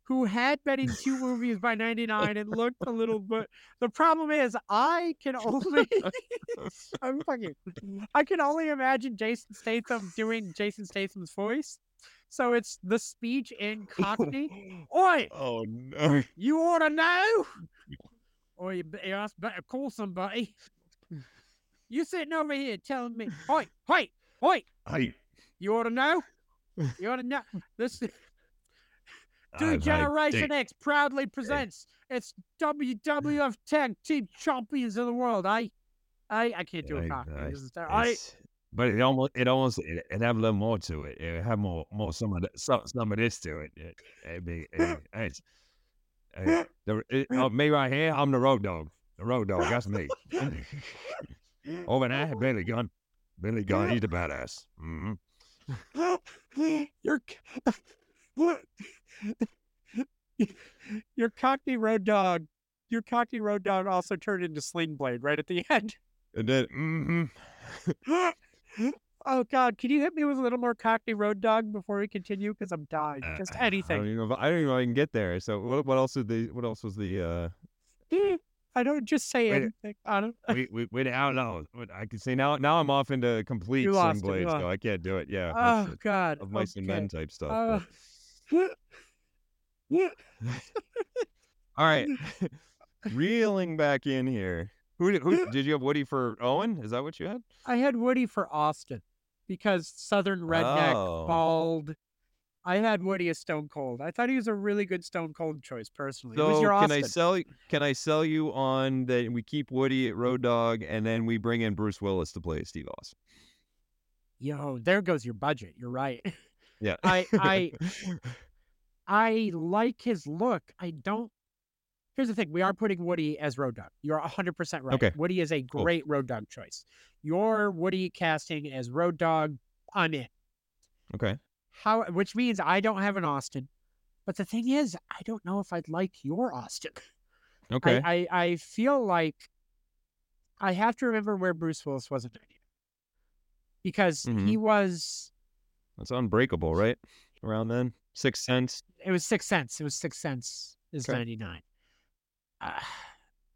who had been in two movies by 99 and looked a little bit. The problem is, I can only. I'm fucking. I can only imagine Jason Statham doing Jason Statham's voice. So it's the speech in Cockney. Oi, oh no! you ought to know. Or you, be- you ask better call somebody. You sitting over here telling me, "Oi, oi, oi, I, you ought to know. You ought to know." This D-Generation X proudly presents its WWF Tag Team Champions of the World. I, I, I can't do a cockney. This is ter- I, but it almost it almost it, it have a little more to it. It have more more some of the, some some of this to it. It, it be it, it's, the, it, oh, me right here. I'm the Road Dogg. The Road Dogg. That's me. Over there, Billy Gunn. Billy Gunn. He's the badass. hmm your what? your Cockney Road Dogg. Your Cockney Road Dogg also turned into Sling Blade right at the end. And then, hmm oh God, can you hit me with a little more Cockney Road Dogg before we continue? Because I'm dying. Just Uh, I don't anything. even know if, I don't even know if I can get there. So what? What else is the? What else was the? uh I don't just say Wait. anything. I don't. we we we the outlaws. I can see now. Now I'm off into complete You sling lost it, you blade, so I can't do it. Yeah, Oh God. of mice and men type stuff. Uh, All right, reeling back in here. Who did, who did you have Woody for Owen? Is that what you had? I had Woody for Austin because Southern redneck, Oh. bald. I had Woody as Stone Cold. I thought he was a really good Stone Cold choice personally. So can I sell? Can I sell you on that? We keep Woody at Road Dogg, and then we bring in Bruce Willis to play Steve Austin. Yo, there goes your budget. You're right. Yeah. I I I like his look. I don't. Here's the thing: we are putting Woody as Road Dogg. You're 100 percent right. Okay. Woody is a Cool. great Road Dogg choice. Your Woody casting as Road Dogg, I'm in. okay. How, which means I don't have an Austin. But the thing is, I don't know if I'd like your Austin. Okay. I, I, I feel like I have to remember where Bruce Willis was in 99. Because Mhm. he was, That's unbreakable, right? Around then, Sixth Sense. it was Sixth Sense. It was Sixth Sense is Okay. 99. Uh,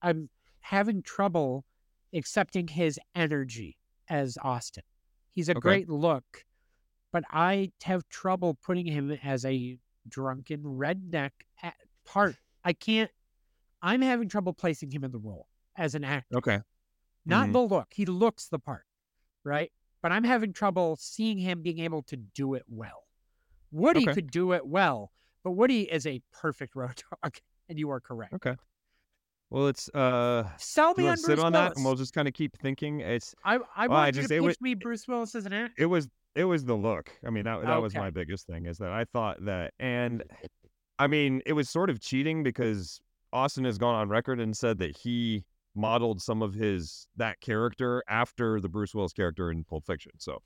I'm having trouble accepting his energy as Austin. He's a Okay. great look, but I have trouble putting him as a drunken redneck part. I can't, I'm having trouble placing him in the role as an actor. Okay. Not Mhm. the look. He looks the part, right? But I'm having trouble seeing him being able to do it well. Woody Okay. could do it well, but Woody is a perfect Road Dogg. and you are correct. Okay. Well, it's uh. Sell me on Bruce sit on Willis. that, and we'll just kind of keep thinking. It's I I Well, I want you just- to it pitch was- me Bruce Willis as an actor. it was it was the look. I mean, that that was my biggest thing is that I thought that, and I mean, it was sort of cheating because Austin has gone on record and said that he modeled some of his that character after the Bruce Willis character in Pulp Fiction. So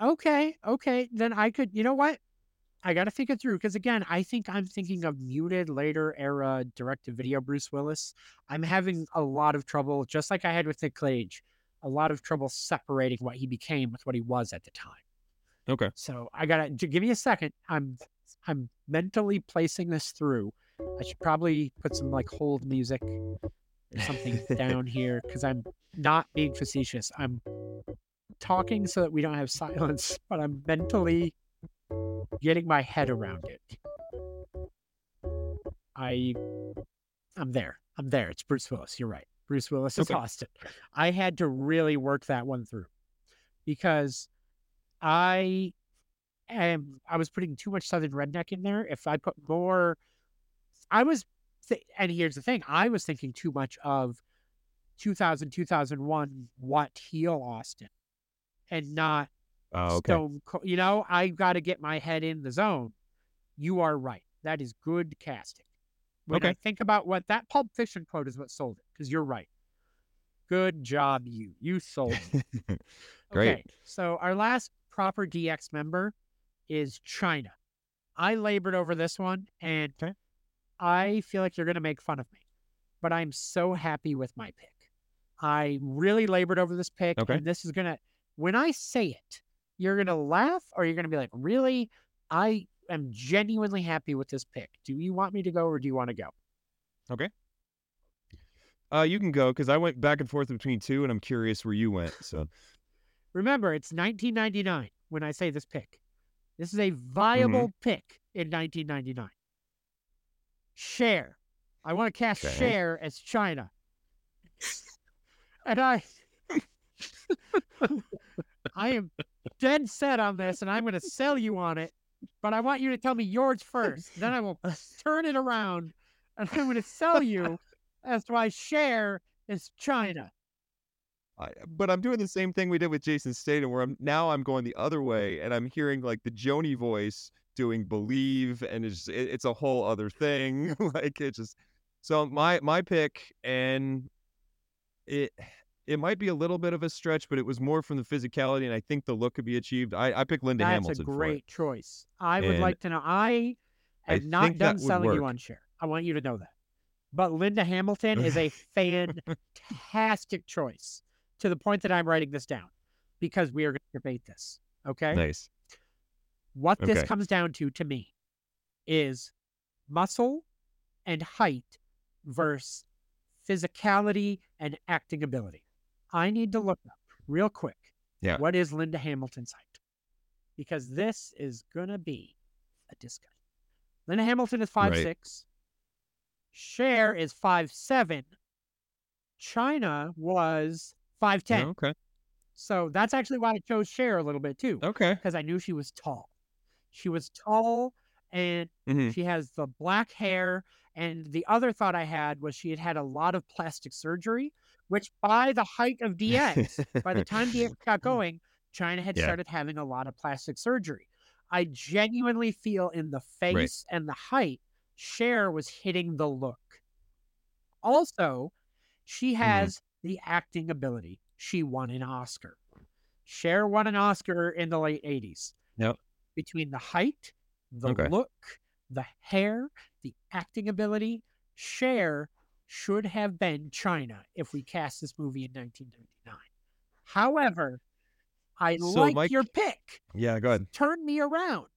Okay, okay. Then I could, you know what? I got to think it through because, again, I think I'm thinking of muted later era direct to video Bruce Willis. I'm having a lot of trouble, just like I had with Nick Cage, a lot of trouble separating what he became with what he was at the time. okay, So I got to give me a second. I'm I'm mentally placing this through. I should probably put some like hold music or something down here because I'm not being facetious. I'm talking so that we don't have silence, but I'm mentally getting my head around it. I I'm there. I'm there. It's Bruce Willis. You're right. Bruce Willis is Okay. Austin. I had to really work that one through because I am I was putting too much Southern redneck in there. If I put more, I was, th- and here's the thing: I was thinking too much of 2000 2001 what heel Austin, and not oh, okay, Stone. Co- you know, I got to get my head in the zone. You are right. That is good casting. When I Okay. think about what that Pulp Fiction quote is, what sold it. Because you're right. Good job, you. You sold it. Great. Okay, so our last proper DX member is Chyna. I labored over this one, and Okay. I feel like you're going to make fun of me, but I'm so happy with my pick. I really labored over this pick, Okay. and this is going to, when I say it, you're going to laugh or you're going to be like, really? I am genuinely happy with this pick. Do you want me to go or do you want to go? Okay. Uh, you can go because I went back and forth between two, and I'm curious where you went. So Remember, it's 1999 when I say this pick. This is a Mm-hmm. viable pick in 1999. Cher. I want to cast Okay. Cher as Chyna. and I I am dead set on this and I'm going to sell you on it, but I want you to tell me yours first. Then I will turn it around and I'm going to sell you as to why Cher is Chyna. I, but I'm doing the same thing we did with Jason Statham, where I'm now I'm going the other way, and I'm hearing like the Joni voice doing "Believe," and it's it, it's a whole other thing. like it just so my my pick, and it it might be a little bit of a stretch, but it was more from the physicality, and I think the look could be achieved. I I picked Linda That's Hamilton That's a great choice. I would And like to know. I I not done selling you on Cher. I want you to know that. But Linda Hamilton is a fantastic choice to the point that I'm writing this down because we are going to debate this. Okay. Nice. What this comes down to to me is muscle and height versus physicality and acting ability. I need to look up real quick. Yeah. What is Linda Hamilton's height? Because this is gonna be a discussion. Linda Hamilton is five Right. six. Cher is five seven. Chyna was five ten. Okay. So that's actually why I chose Cher a little bit too Okay. because I knew she was tall. She was tall and hmm she has the black hair. And the other thought I had was she had had a lot of plastic surgery, which by the height of DX, by the time DX got going, Chyna had Yeah. started having a lot of plastic surgery. I genuinely feel in the face and the height, Cher was hitting the look. Also, she Mm-hmm. has the acting ability. She won an Oscar. Cher won an Oscar in the late 80s. Yep. Between the height, the Okay. look, the hair, the acting ability, Cher should have been Chyna if we cast this movie in 1999. However, I So, like Mike- your pick. Yeah. Go ahead. Turn me around.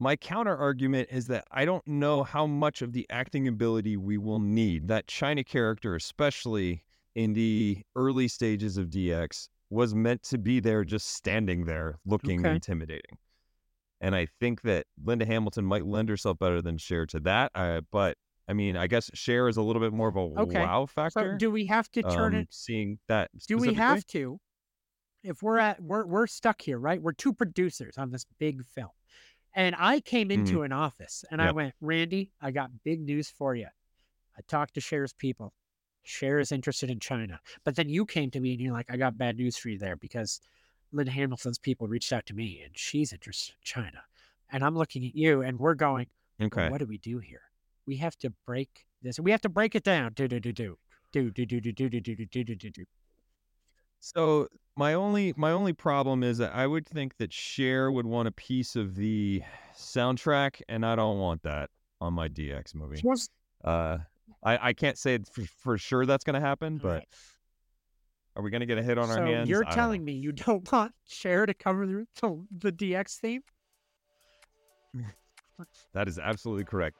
My counter argument is that I don't know how much of the acting ability we will need. That Chyna character, especially in the early stages of DX, was meant to be there just standing there looking Okay. intimidating. And I think that Linda Hamilton might lend herself better than Cher to that. Uh, but I mean, I guess Cher is a little bit more of a Okay. wow So factor. do we have to turn um, it seeing that do we have to if we're at we're we're stuck here right we're two producers on this big film And I came Mhm. into an office and I went, Randy, I got big news for you. I talked to Cher's people. Cher is interested in Chyna. But then you came to me and you're like, I got bad news for you there because Linda Hamilton's people reached out to me and she's interested in Chyna. And I'm looking at you and we're going, well, Okay. what do we do here? We have to break this. We have to break it down. Do do do do do do do do do do do do do do do. So my only my only problem is that I would think that Cher would want a piece of the soundtrack, and I don't want that on my DX movie. Was Uh, I I can't say for, for sure that's gonna happen, but are we gonna get a hit on so our hands? you're telling me you don't want Cher to cover the, the, the DX theme? that is absolutely correct.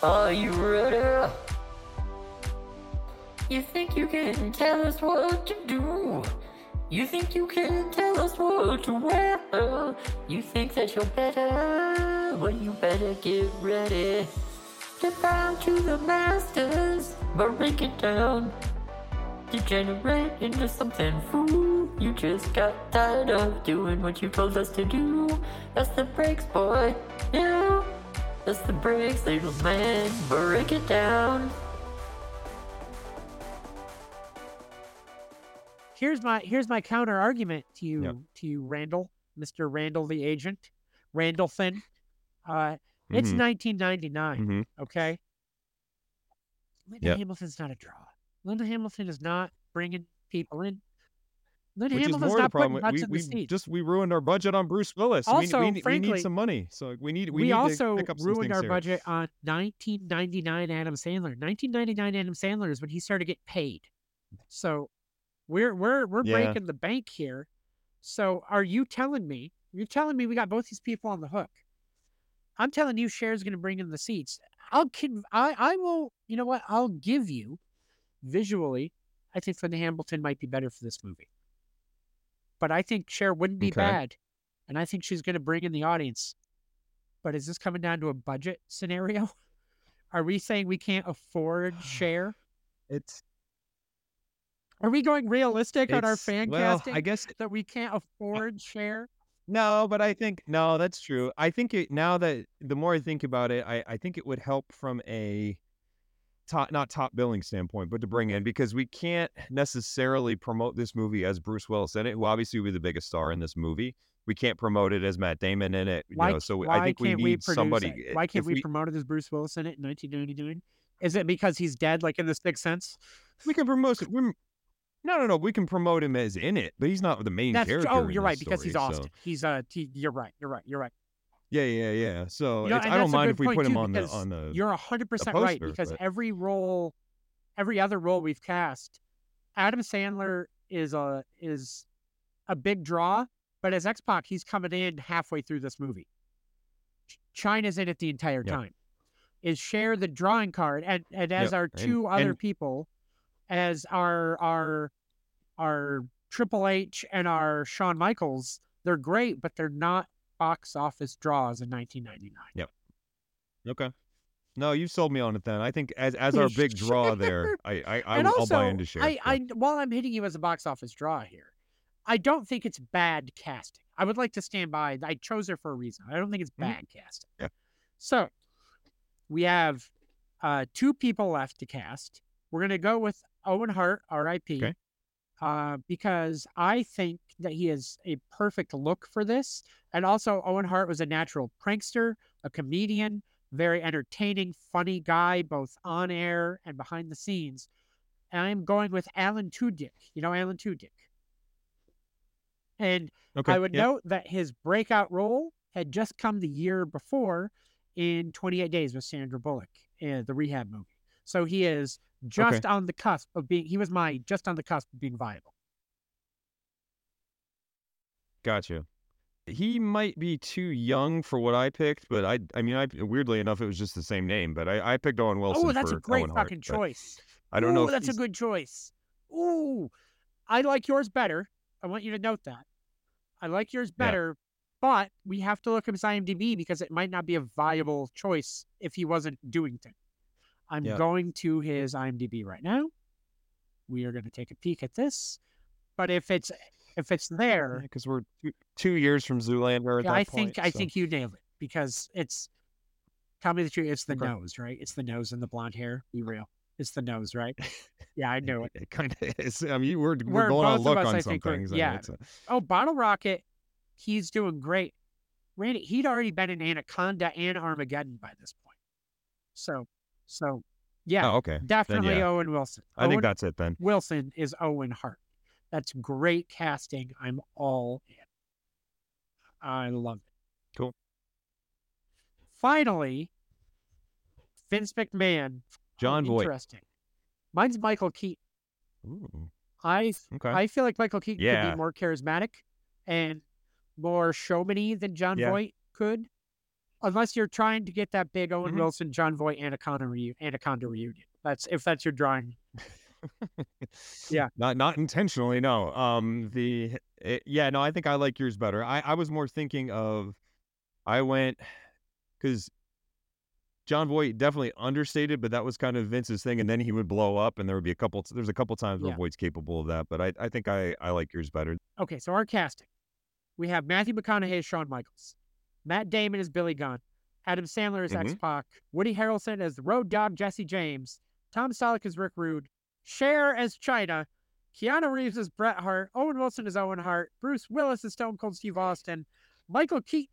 Are you ready? You think you can tell us what to do? You think you can tell us what to wear? You think that you're better? Well, you better get ready to bow to the masters, break it down, degenerate into something fool. You just got tired of doing what you told us to do. That's the breaks, boy. Yeah. That's the breaks, little man. Break it down. Here's my here's my counter argument to you Yep. to you, Randall, Mr. Randall the agent, Randall Finn. Uh, it's Mhm. 1999. Mhm. Okay. Linda Yep. Hamilton's not a draw. Linda Hamilton is not bringing people in. Linda Which is Hamilton's more the problem. We, we just we ruined our budget on Bruce Willis. we, Also, we, need- we frankly, need some money, so we need we, we need also to pick up some ruined our here. budget on 1999 Adam Sandler. 1999 Adam Sandler is when he started to get paid. So we're we're we're Yeah. breaking the bank here. So are you telling me? You're telling me we got both these people on the hook. I'm telling you, Cher's going to bring in the seats. I'll conv- I I will. You know what? I'll give you visually. I think Linda Hamilton might be better for this movie. But I think Cher wouldn't be Okay. bad, and I think she's going to bring in the audience. But is this coming down to a budget scenario? Are we saying we can't afford Cher? It's Are we going realistic on our fan well, casting I guess that we can't afford Cher? No, but I think no, that's true. I think it now that the more I think about it, I, I think it would help from a top not top billing standpoint, but to bring in because we can't necessarily promote this movie as Bruce Willis in it, who obviously will be the biggest star in this movie. We can't promote it as Matt Damon in it. You Why, know, so I think we need we somebody. it? Why can't if we, promote it as Bruce Willis in it in 1999? Is it because he's dead, like in the Sixth Sense? we can promote it. we're- No, no, no. We can promote him as in it, but he's not the main That's character. oh, you're right because he's story, so- Austin. He's uh, he, you're right. You're right. You're right. Yeah, yeah, yeah. So You know, I don't mind if we put him on the on the. You're hundred percent right because but- every role, every other role we've cast, Adam Sandler is a is a big draw, but as X Pac, he's coming in halfway through this movie. Ch- Chyna's in it the entire Yeah. time. Is Cher the drawing card, and and as Yep, our and- two other and- people, as our our our Triple H and our Shawn Michaels, they're great, but they're not box office draws in 1999. Yep. Okay. No, you sold me on it then. I think as as our big draw there, I I, I will- buy into Cher. I. I, while I'm hitting you as a box office draw here, I don't think it's bad casting. I would like to stand by. I chose her for a reason. I don't think it's Mhm. bad casting. Yeah. So we have uh, two people left to cast. We're gonna go with Owen Hart, R.I.P. Okay. Uh, because I think that he is a perfect look for this, and also Owen Hart was a natural prankster, a comedian, very entertaining, funny guy, both on air and behind the scenes. And I'm going with Alan Tudyk. You know Alan Tudyk. And okay. I would yeah. note that his breakout role had just come the year before in 28 Days with Sandra Bullock, uh, the rehab movie. So he is just on the cusp of being, he was my just on the cusp of being viable. Gotcha. He might be too young for what I picked, but I I mean I weirdly enough it was just the same name, but I, I picked Owen oh, Wilson. oh, that's a great Owen fucking but choice. I don't Ooh, know. that's a good choice. Ooh, I like yours better. I want you to note that. I like yours Yeah. better, but we have to look at his IMDb because it might not be a viable choice if he wasn't doing things. I'm Yeah. going to his IMDb right now. We are going to take a peek at this. But if it's If it's there, because we're two, two years from Zoolander. At yeah, that I point, think I so- think you nailed it because it's. Tell me the truth. It's the Okay. nose, right? It's the nose and the blonde hair. Be real. It's the nose, right? Yeah, I knew it. It kind of is. I mean, we're we're, We're- going on look us, on I some things. I yeah. mean, a- Oh, Bottle Rocket, he's doing great. Randy, he'd already been in Anaconda and Armageddon by this point. So, so yeah, Oh, okay. definitely yeah. Owen Wilson. I think that's it then. Wilson is Owen Hart. That's great casting. I'm all in. I love it. Cool. Finally, Vince McMahon. Oh, Jon Voight. Interesting. Mine's Michael Keaton. Ooh, I okay. I feel like Michael Keaton could be more charismatic and more showmany than Jon Yeah. Voight could. Unless you're trying to get that big Owen Mhm. Wilson, Jon Voight Anaconda, reu- Anaconda reunion. That's if that's your drawing. Yeah. Not not intentionally, no. Um the it, yeah, no, I think I like yours better. I I was more thinking of I went cuz Jon Voight definitely understated, but that was kind of Vince's thing and then he would blow up and there would be a couple there's a couple times where Yeah. Voight's capable of that, but I I think I I like yours better. Okay, so our casting. We have Matthew McConaughey as Shawn Michaels, Matt Damon as Billy Gunn, Adam Sandler as Mhm. X Pac, Woody Harrelson as the Road Dogg Jesse James, Tom Selleck as Rick Rude, Cher as Chyna, Keanu Reeves as Bret Hart, Owen Wilson as Owen Hart, Bruce Willis as Stone Cold Steve Austin, Michael Keaton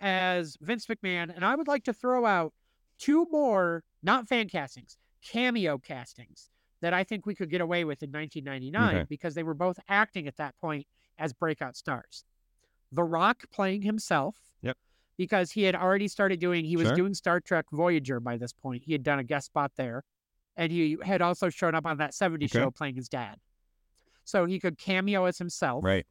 as Vince McMahon, and I would like to throw out two more, not fan castings, cameo castings that I think we could get away with in 1999 Okay. because they were both acting at that point as breakout stars. The Rock playing himself. Yep. Because he had already started doing, he was Sure. doing Star Trek Voyager by this point. He had done a guest spot there. And he had also shown up on that 70s Okay. show playing his dad. So he could cameo as himself. Right.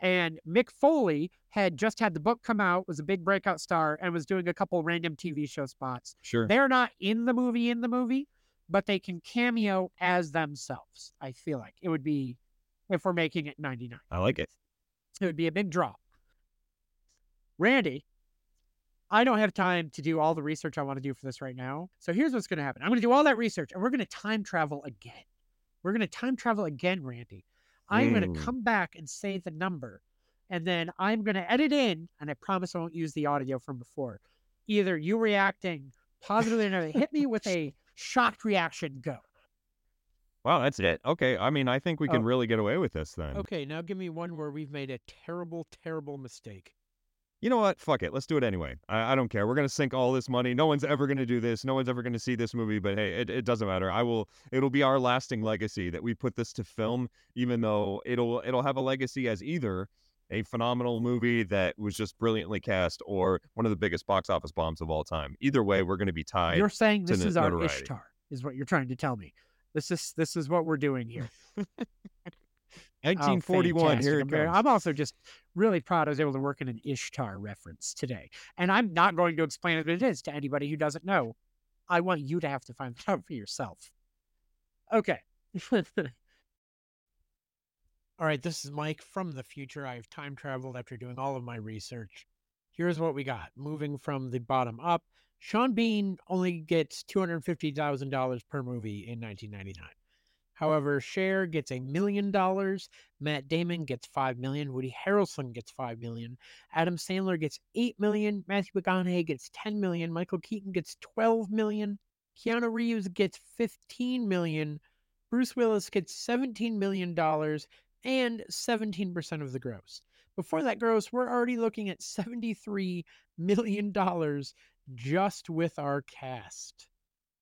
And Mick Foley had just had the book come out, was a big breakout star, and was doing a couple random TV show spots. Sure. They're not in the movie in the movie, but they can cameo as themselves. I feel like it would be if we're making it 99. I like it. It would be a big draw. Randy, I don't have time to do all the research I want to do for this right now. So here's what's going to happen. I'm going to do all that research and we're going to time travel again. We're going to time travel again, Randy. I'm going Mm. to come back and say the number. And then I'm going to edit in, and I promise I won't use the audio from before. Either you reacting positively or negatively. Hit me with a shocked reaction. Go. Wow, that's it. Okay. I mean, I think we can Oh. really get away with this then. Okay, now give me one where we've made a terrible, terrible mistake. You know what? Fuck it. Let's do it anyway. I, I don't care. We're gonna sink all this money. No one's ever gonna do this. No one's ever gonna see this movie. But hey, it, it doesn't matter. I will. It'll be our lasting legacy that we put this to film, even though it'll it'll have a legacy as either a phenomenal movie that was just brilliantly cast or one of the biggest box office bombs of all time. Either way, we're gonna be tied. You're saying this is our. Ishtar, is what you're trying to tell me. This is this is what we're doing here. Oh, 1941. fantastic. here it. I'm also just really proud I was able to work in an Ishtar reference today. And I'm not going to explain what it is to anybody who doesn't know. I want you to have to find that out for yourself. Okay. All right, this is Mike from the future. I've time traveled after doing all of my research. Here's what we got. Moving from the bottom up, Sean Bean only gets $250,000 per movie in 1999. However, Cher gets a million dollars, Matt Damon gets 5 million, Woody Harrelson gets 5 million, Adam Sandler gets 8 million, Matthew McConaughey gets 10 million, Michael Keaton gets 12 million, Keanu Reeves gets 15 million, Bruce Willis gets 17 million dollars and 17% of the gross. Before that gross, we're already looking at $73 million just with our cast.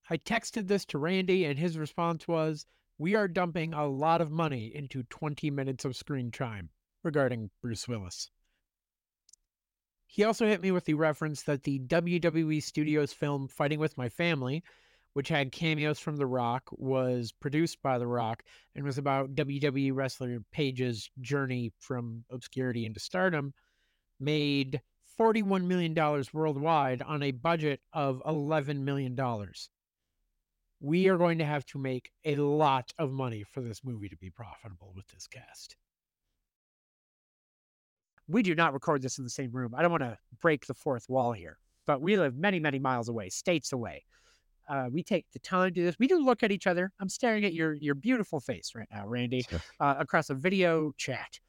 I texted this to Randy, and his response was We are dumping a lot of money into 20 minutes of screen time regarding Bruce Willis. He also hit me with the reference that the WWE Studios film Fighting with My Family, which had cameos from The Rock, was produced by The Rock and was about WWE wrestler Paige's journey from obscurity into stardom, made $41 million worldwide on a budget of $11 million. We are going to have to make a lot of money for this movie to be profitable with this cast. we do not record this in the same room. I don't want to break the fourth wall here, but we live many, many miles away, states away. Uh, we take the time to do this. We do look at each other. I'm staring at your your beautiful face right now, Randy, uh, across a video chat.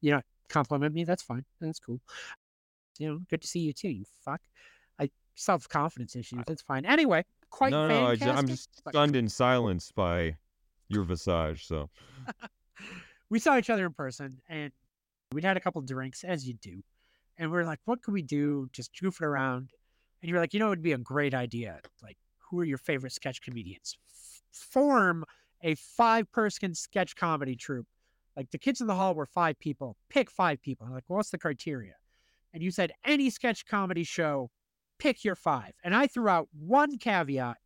You know, compliment me. That's fine. That's cool. You know, good to see you too. You fuck. I self confidence issues. That's fine. Anyway, quite no, no, I, I'm just stunned in silence by your visage. So. We saw each other in person and we'd had a couple drinks as you do and we are like what could we do? Just goofing around. And you're like you know it would be a great idea. Like who are your favorite sketch comedians? F- form a five person sketch comedy troupe. Like the kids in the hall were five people. Pick five people. I'm like well, what's the criteria? And you said any sketch comedy show pick your five and i threw out one caveat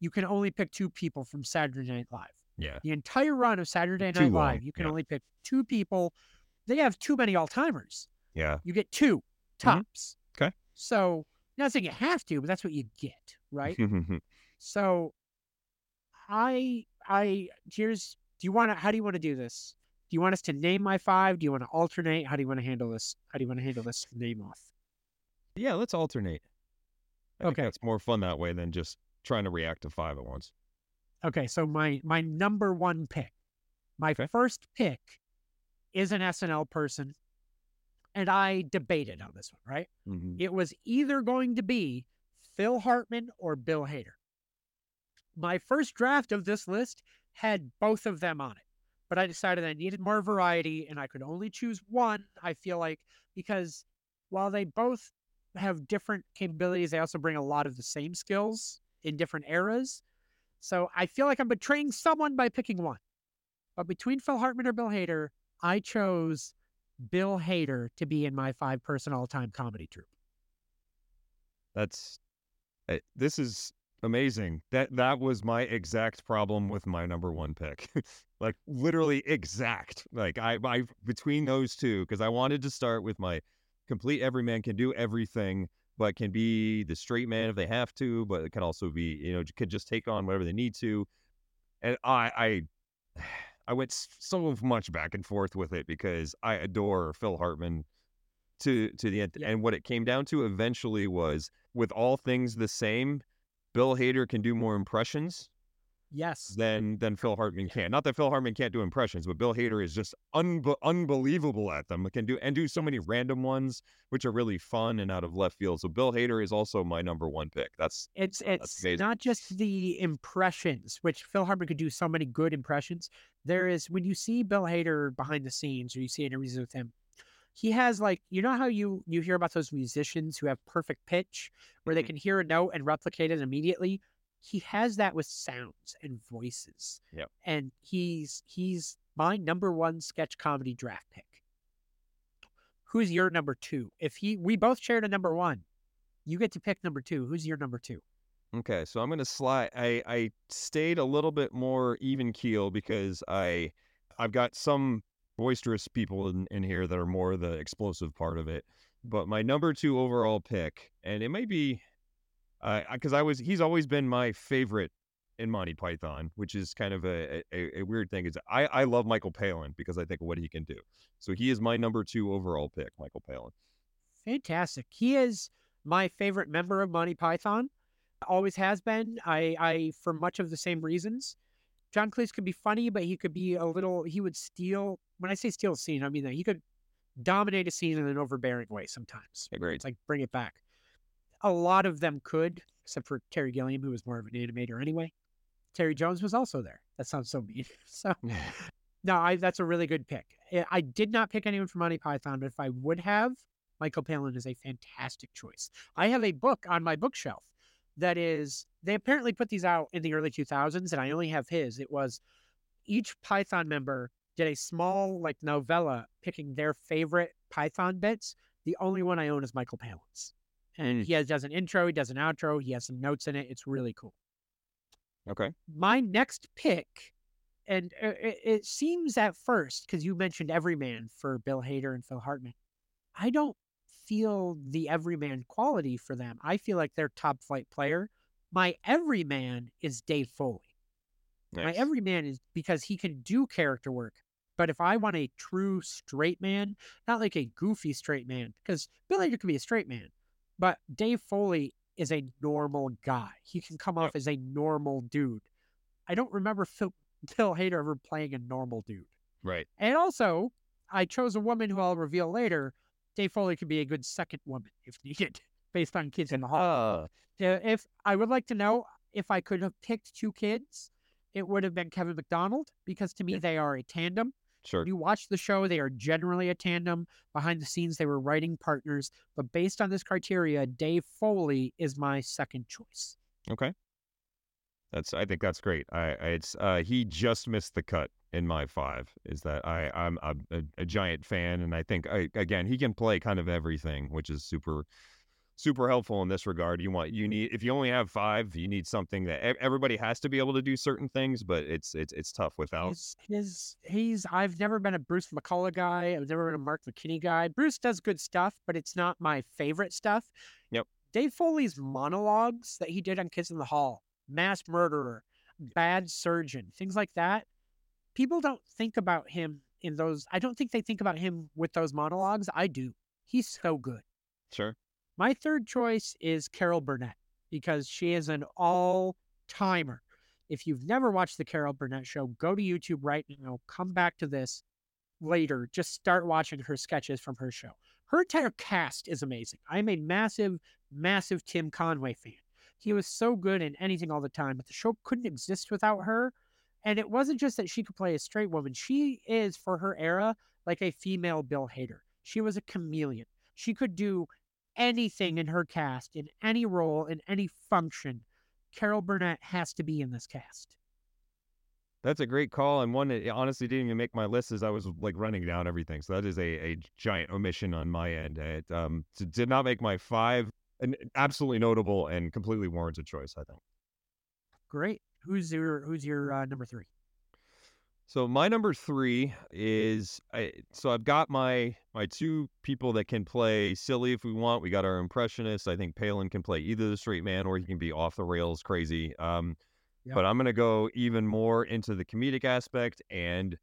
you can only pick two people from saturday night live yeah, the entire run of Saturday Too Night long, Live, you can yeah. only pick two people. They have too many all timers. yeah. You get two tops. Mm-hmm. Okay. So, not saying you have to, but that's what you get, right? so, I, I, here's, do you want to, how do you want to do this? Do you want us to name my five? Do you want to alternate? How do you want to handle this? How do you want to handle this name off? Yeah, let's alternate. I Okay. it's more fun that way than just trying to react to five at once. Okay. So, my, my number one pick, my Okay. first pick is an SNL person. And I debated on this one, right? Mhm. it was either going to be Phil Hartman or Bill Hader. My first draft of this list had both of them on it, but I decided I needed more variety and I could only choose one. I feel like because while they both have different capabilities, they also bring a lot of the same skills in different eras. So I feel like I'm betraying someone by picking one. But between Phil Hartman or Bill Hader, I chose Bill Hader to be in my five person all time comedy troupe. That's uh, this is amazing. That that was my exact problem with my number one pick. like literally exact. Like I I between those two because I wanted to start with my complete everyman can do everything but can be the straight man if they have to, but it can also be, you know, could just take on whatever they need to. And I I I went so much back and forth with it because I adore Phil Hartman to to the end. Yeah. And what it came down to eventually was with all things the same, Bill Hader can do more impressions Yes. than than Phil Hartman can. Not that Phil Hartman can't do impressions, but Bill Hader is just unbe- unbelievable at them. Can do and do so many random ones which are really fun and out of left field. So Bill Hader is also my number one pick. That's It's it's amazing. not just the impressions, which Phil Hartman could do so many good impressions. There is when you see Bill Hader behind the scenes or you see interviews with him, he has like you know how you you hear about those musicians who have perfect pitch where they Mhm. can hear a note and replicate it immediately. He has that with sounds and voices. Yeah. And he's he's my number one sketch comedy draft pick. Who's your number two? If he we both shared a number one, you get to pick number two. Who's your number two? Okay, so I'm gonna slide. I I stayed a little bit more even keel because I I've got some boisterous people in, in here that are more the explosive part of it. But my number two overall pick, and it may be, uh, because I was he's always been my favorite in Monty Python, which is kind of a a, a weird thing. Is I I love Michael Palin because I think of what he can do. So he is my number two overall pick, Michael Palin. Fantastic. He is my favorite member of Monty Python. Always has been. I, I for much of the same reasons. John Cleese could be funny, but he could be a little. He would steal. When I say steal a scene, I mean that he could dominate a scene in an overbearing way. Sometimes Agreed. it's like bring it back. A lot of them could, except for Terry Gilliam, who was more of an animator anyway. Terry Jones was also there. That sounds so mean. So no, I, that's a really good pick. I- I did not pick anyone from Monty Python, but if I would have, Michael Palin is a fantastic choice. I have a book on my bookshelf that is, they apparently put these out in the early 2000s, and I only have his. It was each Python member did a small, like, novella picking their favorite Python bits. The only one I own is Michael Palin's. And he has, does an intro, he does an outro, he has some notes in it. It's really cool Okay. my next pick, and uh, it, it seems at first because you mentioned Everyman for Bill Hader and Phil Hartman, I don't feel the Everyman quality for them. I feel like they're top flight player. My Everyman is Dave Foley. My Nice. Everyman is because he can do character work. But if I want a true straight man, not like a goofy straight man, because Bill Hader can be a straight man, but Dave Foley is a normal guy. He can come off as a normal dude. I don't remember Phil, Phil Hader ever playing a normal dude. Right. And also, I chose a woman who I'll reveal later. Dave Foley could be a good second woman if needed, based on kids in the hall. Uh, If I would like to know if I could have picked two kids, it would have been Kevin McDonald because to me they are a tandem. Sure. When you watch the show, they are generally a tandem. Behind the scenes, they were writing partners. But based on this criteria, Dave Foley is my second choice. Okay. That's I think that's great. I, I it's uh he just missed the cut in my five. Is that I I'm a, a, a giant fan, and I think I, again he can play kind of everything, which is super super helpful in this regard. You want you need if you only have five, you need something that everybody has to be able to do certain things, but it's it's it's tough without. His, his, he's. I've never been a Bruce McCulloch guy. I've never been a Mark McKinney guy. Bruce does good stuff, but it's not my favorite stuff. Yep. Dave Foley's monologues that he did on Kids in the Hall, Mass Murderer, Bad Surgeon, things like that. People don't think about him in those. I don't think they think about him with those monologues. I do. He's so good. Sure. My third choice is Carol Burnett because she is an all timer. If you've never watched the Carol Burnett show, go to YouTube right now, come back to this later. Just start watching her sketches from her show. Her entire cast is amazing. I'm a massive, massive Tim Conway fan. He was so good in anything all the time, but the show couldn't exist without her. And it wasn't just that she could play a straight woman. She is, for her era, like a female Bill Hader. She was a chameleon. She could do anything in her cast, in any role, in any function. Carol Burnett has to be in this cast. That's a great call, and one that honestly didn't even make my list as I was like running down everything. So that is a, a giant omission on my end. It um did not make my five an absolutely notable and completely warrants a choice. I think. Great. Who's your Who's your uh, number three? So my number three is I, so I've got my my two people that can play silly if we want. We got our impressionist. I think Palin can play either the straight man or he can be off the rails crazy. Um, Yeah. but I'm gonna go even more into the comedic aspect and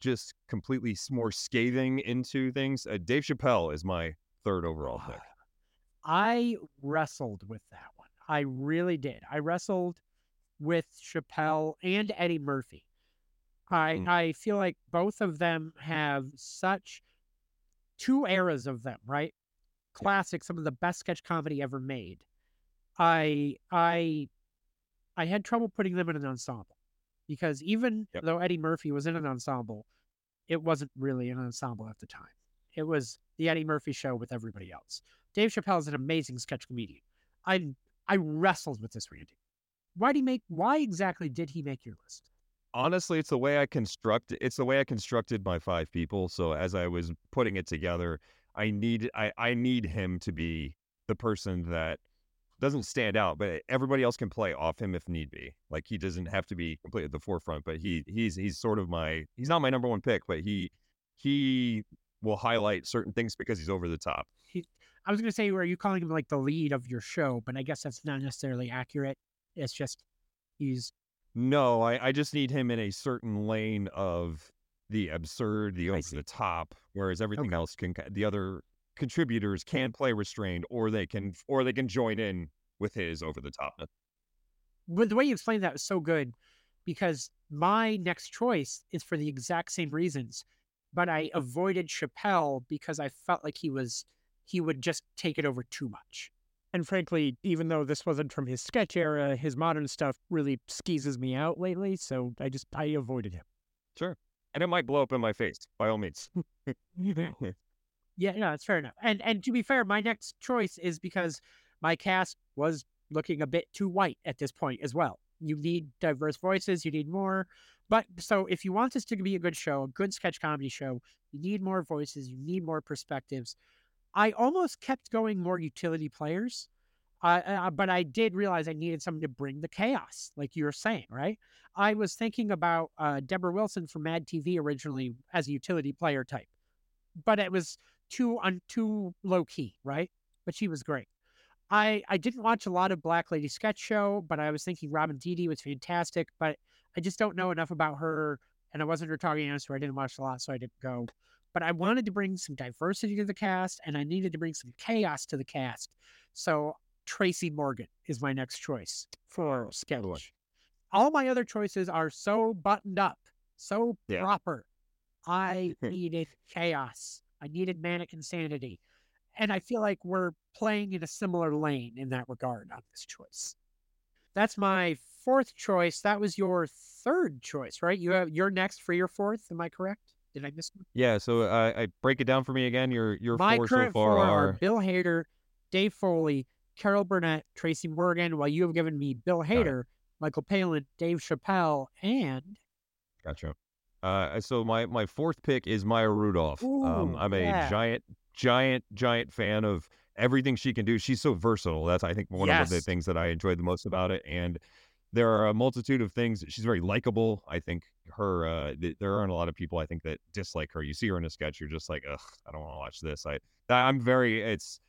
just completely more scathing into things. Uh, Dave Chappelle is my third overall pick. I wrestled with that one. I really did. I wrestled with Chappelle and Eddie Murphy. I Mm. I feel like both of them have such two eras of them, right? Classic, some of the best sketch comedy ever made. I I I had trouble putting them in an ensemble because even Yep. though Eddie Murphy was in an ensemble, it wasn't really an ensemble at the time. It was the Eddie Murphy show with everybody else. Dave Chappelle is an amazing sketch comedian. I I wrestled with this, Randy. Why do you make? Why exactly did he make your list? Honestly it's the way i construct it's the way i constructed my five people so as i was putting it together i need i i need him to be the person that doesn't stand out but everybody else can play off him if need be like he doesn't have to be completely at the forefront but he he's he's sort of my he's not my number one pick but he he will highlight certain things because he's over the top I was going to say, were you calling him like the lead of your show? But I guess that's not necessarily accurate. It's just he's No, I, I just need him in a certain lane of the absurd, the over the top, whereas everything Okay. else can the other contributors can play restrained or they can or they can join in with his over the topness. Uh, but the way you explained that was so good because my next choice is for the exact same reasons, but I avoided Chappelle because I felt like he was he would just take it over too much. And frankly, even though this wasn't from his sketch era, his modern stuff really skeezes me out lately. So I just I avoided him. Sure. And it might blow up in my face, by all means. Yeah, no, that's fair enough. And and to be fair, my next choice is because my cast was looking a bit too white at this point as well. You need diverse voices, you need more. But so if you want this to be a good show, a good sketch comedy show, you need more voices, you need more perspectives. I almost kept going more utility players. Uh, uh, but I did realize I needed something to bring the chaos, like you were saying, right? I was thinking about uh, Debra Wilson from Mad TV originally as a utility player type, but it was too un, too low key, right? But she was great. I I didn't watch a lot of Black Lady Sketch Show, but I was thinking Robin Thede was fantastic, but I just don't know enough about her, and I wasn't her target answer. I didn't watch a lot, so I didn't go. But I wanted to bring some diversity to the cast, and I needed to bring some chaos to the cast. So Tracy Morgan is my next choice for sketch. All my other choices are so buttoned up, so Yeah. proper. I needed chaos. I needed manic insanity. And I feel like we're playing in a similar lane in that regard on this choice. That's my fourth choice. That was your third choice, right? You have you're next for your fourth. Am I correct? Did I miss one? Yeah, so uh, I break it down for me again. Your your My four so far four are are Bill Hader, Dave Foley, Carol Burnett, Tracy Morgan, while you have given me Bill. Hader, Michael Palin, Dave Chappelle, and Gotcha. Uh, so my my fourth pick is Maya Rudolph. um, I'm a yeah. giant, giant, giant fan of everything she can do. She's so versatile. That's I think one of the things that I enjoyed the most about it. And there are a multitude of things. She's very likable. I think her. Uh, th- there aren't a lot of people I think that dislike her. You see her in a sketch, you're just like, ugh, I don't want to watch this. I I'm very. It's.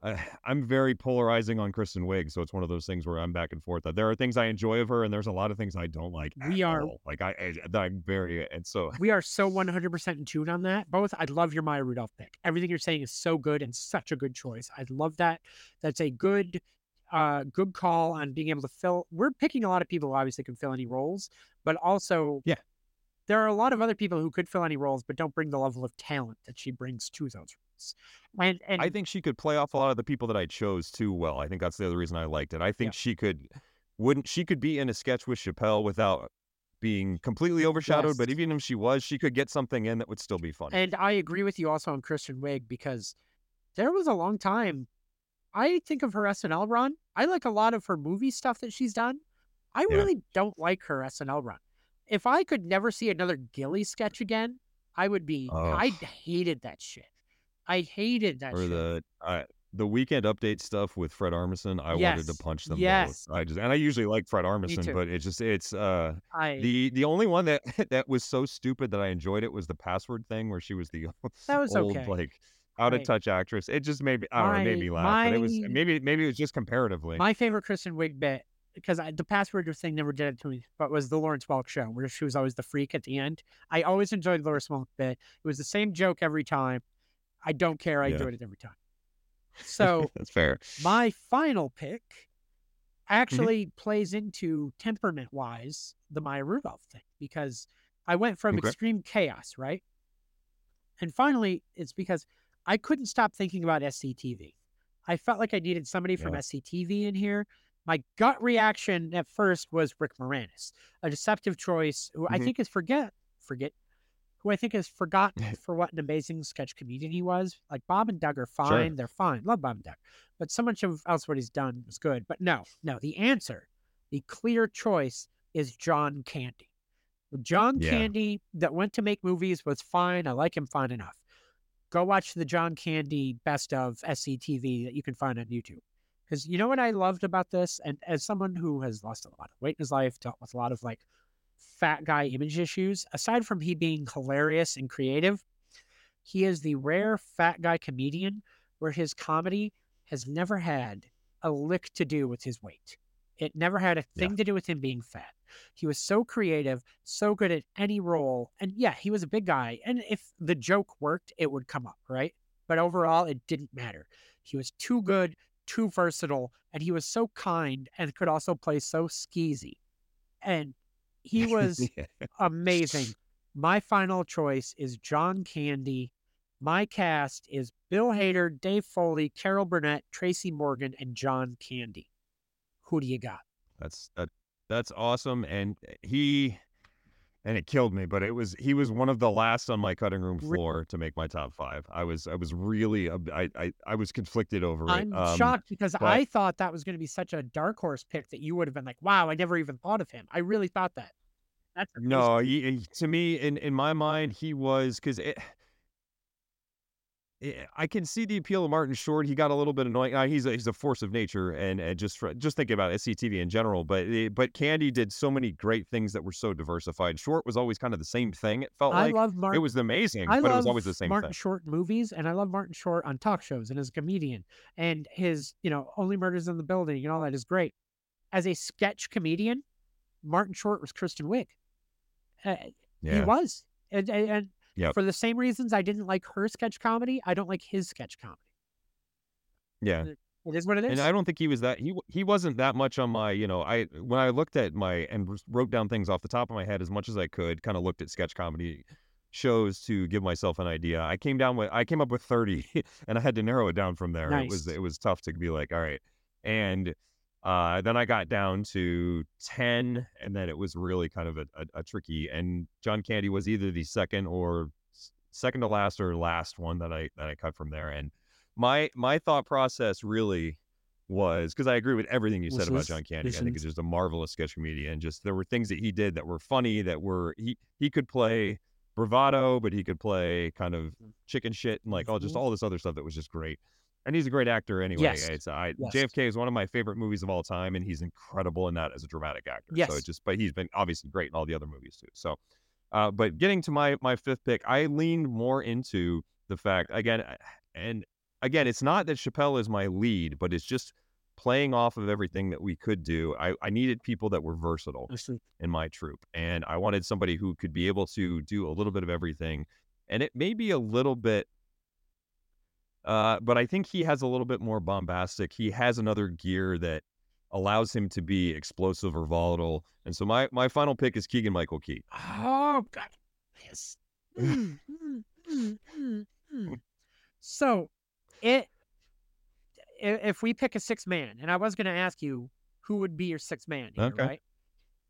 Uh, I'm very polarizing on Kristen Wiig, so it's one of those things where I'm back and forth. That there are things I enjoy of her, and there's a lot of things I don't like. We are- all. like I, I I'm very and so we are so 100% in tune on that. Both, I love your Maya Rudolph pick. Everything you're saying is so good and such a good choice. I love that. That's a good, uh, good call on being able to fill. We're picking a lot of people who obviously can fill any roles, but also, Yeah. there are a lot of other people who could fill any roles, but don't bring the level of talent that she brings to those roles. And and I think she could play off a lot of the people that I chose too well. I think that's the other reason I liked it. I think she could wouldn't she could be in a sketch with Chappelle without being completely overshadowed, but even if she was, she could get something in that would still be fun. And I agree with you also on Kristen Wiig because there was a long time. I think of her SNL run. I like a lot of her movie stuff that she's done. I Yeah. really don't like her SNL run. If I could never see another Gilly sketch again, I would be. I hated that shit. I hated that or shit. the uh, the weekend update stuff with Fred Armisen, I wanted to punch them Yes. both. I just and I usually like Fred Armisen, but it just it's uh I the the only one that that was so stupid that I enjoyed it was the password thing where she was the that was old okay. like out of touch actress. It just made me I don't know, it made me laugh. But it was maybe maybe it was just comparatively. My favorite Kristen Wiig bit because I, the password thing never did it to me, but was the Lawrence Welk show where she was always the freak at the end. I always enjoyed the Lawrence Welk bit. It was the same joke every time. I don't care. I Yeah. enjoyed it every time. So That's fair. my final pick Mm-hmm. actually plays into temperament wise the Maya Rudolph thing because I went from Okay. extreme chaos, right? And finally, it's because I couldn't stop thinking about SCTV. I felt like I needed somebody from Yeah. SCTV in here. My gut reaction at first was Rick Moranis, a deceptive choice who I Mhm. think is forget forget who I think is forgotten for what an amazing sketch comedian he was. Like Bob and Doug are fine, they're fine. Love Bob and Doug. But so much of else what he's done was good. But no, no, the answer, the clear choice is John Candy. John Yeah. Candy that went to make movies was fine. I like him fine enough. Go watch the John Candy best of SCTV that you can find on YouTube. Because you know what I loved about this? And as someone who has lost a lot of weight in his life, dealt with a lot of like fat guy image issues, aside from he being hilarious and creative, he is the rare fat guy comedian where his comedy has never had a lick to do with his weight. It never had a Yeah. thing to do with him being fat. He was so creative, so good at any role. And yeah, he was a big guy. And if the joke worked, it would come up, right? But overall, it didn't matter. He was too good, too versatile, and he was so kind and could also play so skeezy. And he was Yeah. amazing. My final choice is John Candy. My cast is Bill Hader, Dave Foley, Carol Burnett, Tracy Morgan, and John Candy. Who do you got? That's that, that's awesome, and he and it killed me, but it was he was one of the last on my cutting room floor to make my top five. I was I was really I I, I was conflicted over it. I'm Um, shocked because but- I thought that was going to be such a dark horse pick that you would have been like, "Wow, I never even thought of him." I really thought that. That's. No, he, he- to me, in in my mind, he was because it. I can see the appeal of Martin Short. He got a little bit annoying. Uh, he's a, he's a force of nature, and, and just for, just thinking about SCTV in general. But eh, but Candy did so many great things that were so diversified. Short was always kind of the same thing. It felt I like love Martin. it was amazing, I but love it was always the same Martin thing. Short movies, and I love Martin Short on talk shows and as a comedian, and his you know Only Murders in the Building and all that is great. As a sketch comedian, Martin Short was Kristen Wiig. Uh, He was, and, and Yep. for the same reasons I didn't like her sketch comedy, I don't like his sketch comedy. yeah. It is what it is. And I don't think he was that he he wasn't that much on my you know I when I looked at my and wrote down things off the top of my head as much as I could, kind of looked at sketch comedy shows to give myself an idea. I came down with I came up with thirty, and I had to narrow it down from there. It was it was tough to be like, all right, and uh, then I got down to ten, and then it was really kind of a, a, a tricky. And John Candy was either the second or s- second to last or last one that I that I cut from there. And my my thought process really was because I agree with everything you said about John Candy. I think he's just a marvelous sketch comedian. And Just there were things that he did that were funny, that were he he could play bravado, but he could play kind of chicken shit and like all just Mhm. all this other stuff that was just great. And he's a great actor anyway. Yes. It's I Yes. JFK is one of my favorite movies of all time, and he's incredible in that as a dramatic actor. So Yes. it just but he's been obviously great in all the other movies too. So uh, but getting to my my fifth pick, I leaned more into the fact again, and again, it's not that Chappelle is my lead, but it's just playing off of everything that we could do. I, I needed people that were versatile in my troop, and I wanted somebody who could be able to do a little bit of everything, and it may be a little bit. Uh, but I think he has a little bit more bombastic. He has another gear that allows him to be explosive or volatile. And so my my final pick is Keegan Michael Key. Oh God, yes. Mm, mm, mm, mm, mm. so, it if we pick a six man, and I was going to ask you who would be your six man, here, Okay. right?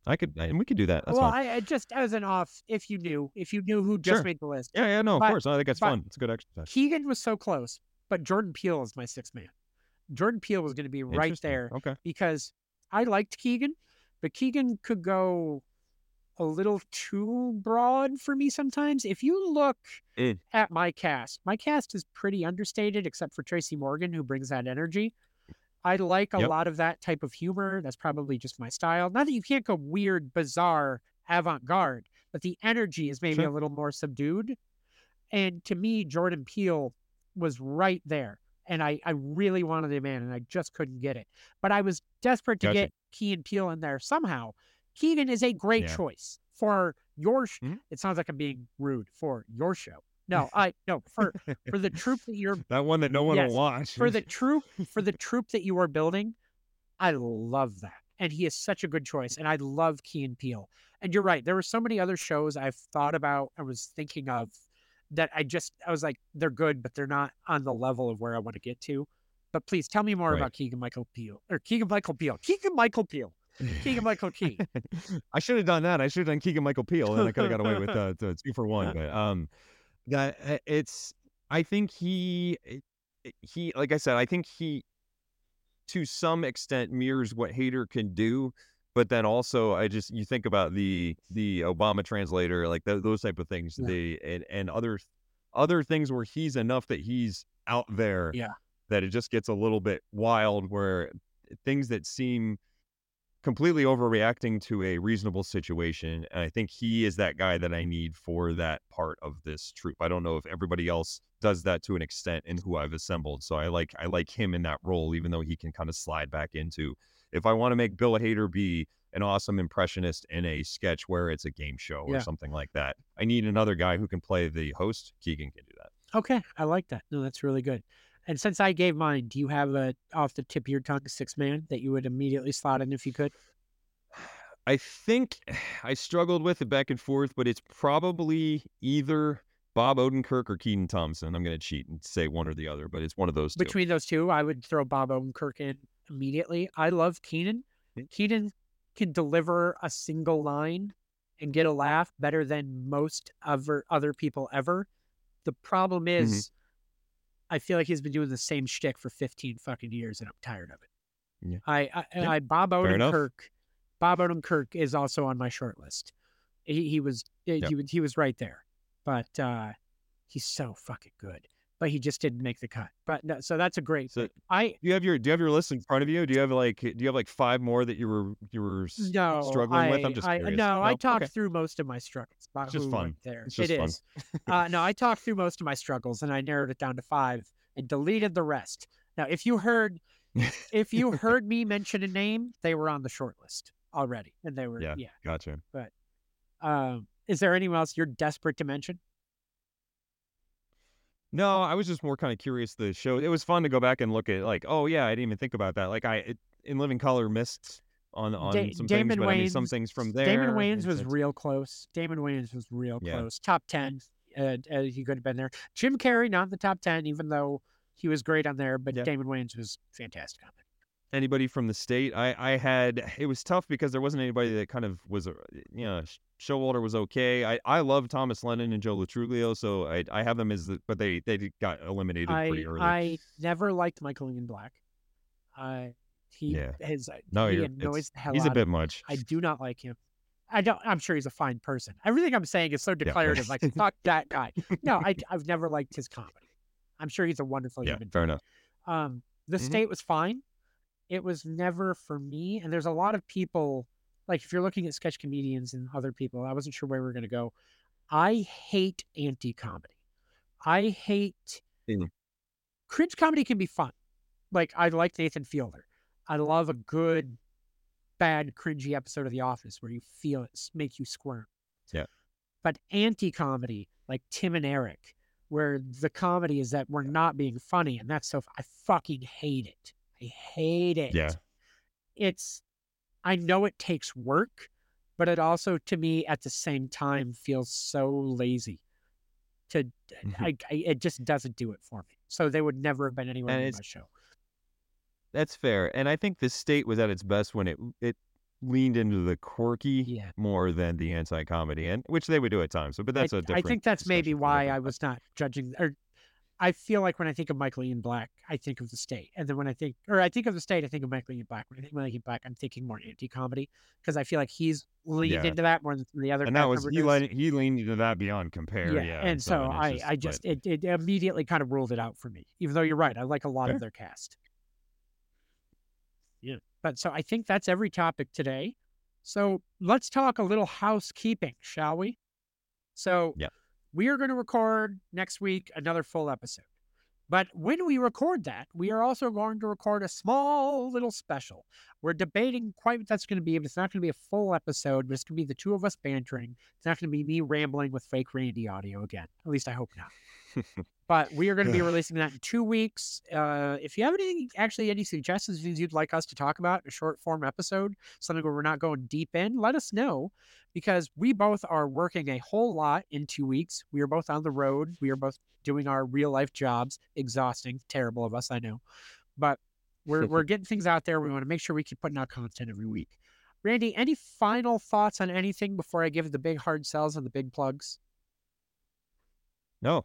I could and we could do that. That's well. I, I just as an off, if you knew, if you knew who just Sure. made the list, Yeah, yeah, no, of but- course. I think that's fun. It's a good exercise. Keegan was so close, but Jordan Peele is my sixth man. Jordan Peele was going to be right there Okay. because I liked Keegan, but Keegan could go a little too broad for me sometimes. If you look Mm. at my cast, my cast is pretty understated except for Tracy Morgan, who brings that energy. I like a Yep. lot of that type of humor. That's probably just my style. Not that you can't go weird, bizarre, avant garde, but the energy is maybe Sure. a little more subdued. And to me, Jordan Peele was right there. And I, I really wanted him in, and I just couldn't get it. But I was desperate to Gotcha. get Key and Peele in there somehow. Keegan is a great Yeah. choice for your. Sh- Mhm. It sounds like I'm being rude for your show. No, I no for for the troop that you're That one that no one Yes, will watch. for the troop for the troop that you are building. I love that, and he is such a good choice. And I love Key and Peele. And you're right. There were so many other shows I've thought about. I was thinking of that. I just I was like, they're good, but they're not on the level of where I want to get to. But please tell me more Right. about Keegan Michael Peele or Keegan Michael Peele. Keegan Michael Peele. Keegan Michael Key. I should have done that. I should have done Keegan Michael Peele, and I could have got away with uh, the two for one. But um, that uh, it's. I think he he like I said. I think he, to some extent, mirrors what Hader can do. But then also, I just you think about the the Obama translator, like th- those type of things, Yeah. the and and other other things where he's enough that he's out there. Yeah. That it just gets a little bit wild, where things that seem completely overreacting to a reasonable situation. And I think he is that guy that I need for that part of this troop. I don't know if everybody else does that to an extent in who I've assembled. So I like I like him in that role, even though he can kind of slide back into if I want to make Bill Hader be an awesome impressionist in a sketch where it's a game show or something like that. I need another guy who can play the host. Keegan can do that. Okay, I like that. No, that's really good. And since I gave mine, do you have a off the tip of your tongue six man that you would immediately slot in if you could? I think I struggled with it back and forth, but it's probably either Bob Odenkirk or Kenan Thompson. I'm going to cheat and say one or the other, but it's one of those two. Between those two, I would throw Bob Odenkirk in immediately. I love Kenan. Kenan can deliver a single line and get a laugh better than most other other people ever. The problem Mm-hmm. is, I feel like he's been doing the same shtick for 15 fucking years, and I'm tired of it. Yeah. I, I, Yeah, I Bob. Odenkirk. Bob Odenkirk is also on my short list. He, he was he, Yep. was he was right there, but uh, he's so fucking good. But he just didn't make the cut. But no, so that's a great. So-. I Do you have your Do you have your list in front of you? Do you have like Do you have like five more that you were you were no struggling I, with? I'm just I, curious. No, I talked Okay. through most of my struggles. About It's just fun. There, It's It fun. is. uh, no, I talked through most of my struggles and I narrowed it down to five and deleted the rest. Now, if you heard, if you heard me mention a name, they were on the short list already, and they were Yeah. yeah. Gotcha. But um, is there anyone else you're desperate to mention? No, I was just more kind of curious. The show. It was fun to go back and look at. Like, oh yeah, I didn't even think about that. Like I it, in Living Color missed on on Da- some Damon things, but I mean some things from there. Damon Wayans was real close. Damon Wayans was real Yeah. close. Top ten. Uh, uh, he could have been there. Jim Carrey not in the top ten, even though he was great on there. But Yeah. Damon Wayans was fantastic on there. Anybody from the state. I I had it was tough because there wasn't anybody that kind of was a you know Showalter was okay. I I love Thomas Lennon and Joe Lo Truglio, so I I have them as the but they they got eliminated I pretty early. I never liked Michael Ian Black. I he Yeah. his no, he annoys the hell he's out a bit much. I do not like him. I don't. I'm sure he's a fine person. Everything I'm saying is so declarative. Like fuck that guy. No, I I've never liked his comedy. I'm sure he's a wonderful yeah, human. fair enough. Um, the Mhm. state was fine. It was never for me. And there's a lot of people, like if you're looking at sketch comedians and other people, I wasn't sure where we were going to go. I hate anti comedy. I hate Mm. cringe comedy can be fun. Like I like Nathan Fielder. I love a good, bad, cringy episode of The Office where you feel it make you squirm. Yeah. But anti comedy, like Tim and Eric, where the comedy is that we're not being funny, and that's so I fucking hate it. I hate it. Yeah. It's I know it takes work, but it also to me at the same time feels so lazy. To Mhm. I, I it just doesn't do it for me. So they would never have been anywhere And near my show. That's fair, and I think the state was at its best when it it leaned into the quirky Yeah. more than the anti-comedy, and which they would do at times. So, but that's a I, different. I think that's maybe why I was not judging or I feel like when I think of Michael Ian Black, I think of the state. And then when I think or I think of the state, I think of Michael Ian Black. When I think of Michael Ian Black, I'm thinking more anti comedy because I feel like he's leaned Yeah. into that more than the other and that was he leaned he leaned into that beyond compare. yeah, Yeah, and so, it's I, I but- just it, it immediately kind of ruled it out for me. Even though you're right, I like a lot Fair. of their cast. Yeah, but so I think that's every topic today. So let's talk a little housekeeping, shall we? So Yeah. We are going to record next week another full episode. But when we record that, we are also going to record a small little special. We're debating quite what that's going to be, but it's not going to be a full episode, but it's going to be the two of us bantering. It's not going to be me rambling with fake Randy audio again. At least I hope not. But we are going to be releasing that in two weeks. Uh, if you have any, actually, any suggestions, things you'd like us to talk about in a short form episode, something where we're not going deep in, let us know because we both are working a whole lot in two weeks. We are both on the road. We are both doing our real life jobs. Exhausting, terrible of us, I know, but we're we're getting things out there. We want to make sure we keep putting out content every week. Randy, any final thoughts on anything before I give the big hard sells and the big plugs? no,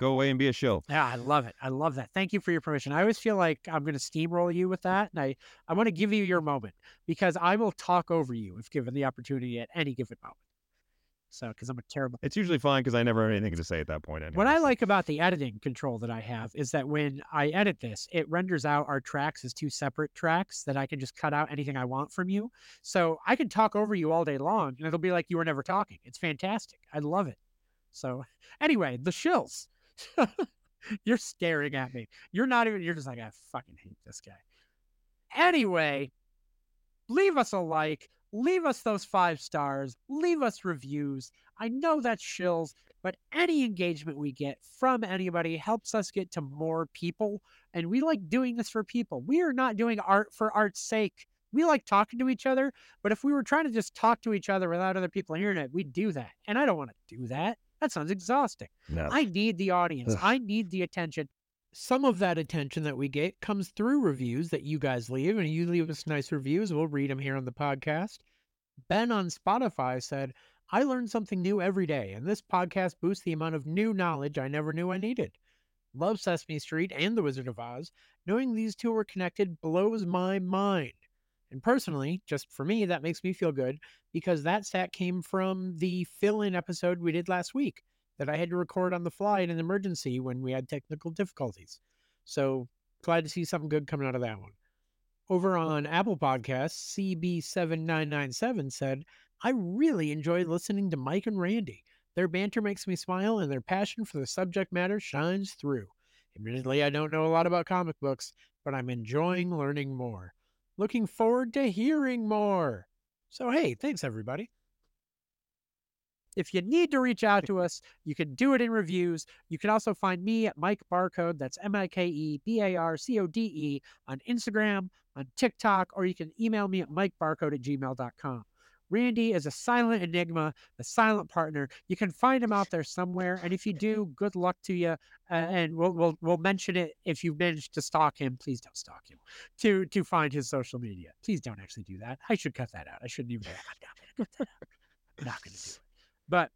go away and be a shill. Yeah, I love it. I love that. Thank you for your permission. I always feel like I'm going to steamroll you with that, and I I want to give you your moment because I will talk over you if given the opportunity at any given moment. So, because I'm a terrible. It's usually fine because I never have anything to say at that point. What I like about the editing control that I have is that when I edit this, it renders out our tracks as two separate tracks that I can just cut out anything I want from you. So I can talk over you all day long and it'll be like you were never talking. It's fantastic. I love it. So anyway, the shills. you're staring at me. You're not even, you're just like, I fucking hate this guy. Anyway, leave us a like, leave us those five stars, leave us reviews. I know that's shills, but any engagement we get from anybody helps us get to more people. And we like doing this for people. We are not doing art for art's sake. We like talking to each other, but if we were trying to just talk to each other without other people hearing it, we'd do that. And I don't want to do that. That sounds exhausting. no. I need the audience. Ugh. I need the attention. Some of that attention that we get comes through reviews that you guys leave, and you leave us nice reviews. We'll read them here on the podcast. Ben on Spotify said, I learn something new every day, and this podcast boosts the amount of new knowledge I never knew I needed. Love Sesame Street and The Wizard of Oz. Knowing these two are connected blows my mind. And personally, just for me, that makes me feel good because that stat came from the fill in episode we did last week that I had to record on the fly in an emergency when we had technical difficulties. So glad to see something good coming out of that one. Over on Apple Podcasts, CB7997 said, I really enjoy listening to Mike and Randy. Their banter makes me smile and their passion for the subject matter shines through. Admittedly, I don't know a lot about comic books, but I'm enjoying learning more. Looking forward to hearing more. So, hey, thanks everybody. If you need to reach out to us, you can do it in reviews. You can also find me at Mike Barcode, that's M I K E B A R C O D E, on Instagram, on TikTok, or you can email me at mikebarcode at gmail.com. Randy is a silent enigma, a silent partner. You can find him out there somewhere, and if you do, good luck to you. Uh, and we'll, we'll we'll mention it if you managed to stalk him. Please don't stalk him. To to find his social media. Please don't actually do that. I should cut that out. I shouldn't even. I'm not gonna cut that out. I'm not gonna do it. But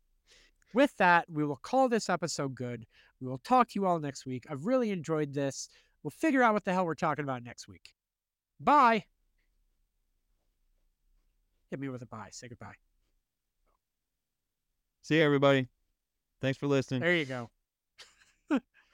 with that, we will call this episode good. We will talk to you all next week. I've really enjoyed this. We'll figure out what the hell we're talking about next week. Bye. Hit me with a bye. Say goodbye. See you, everybody. Thanks for listening. There you go.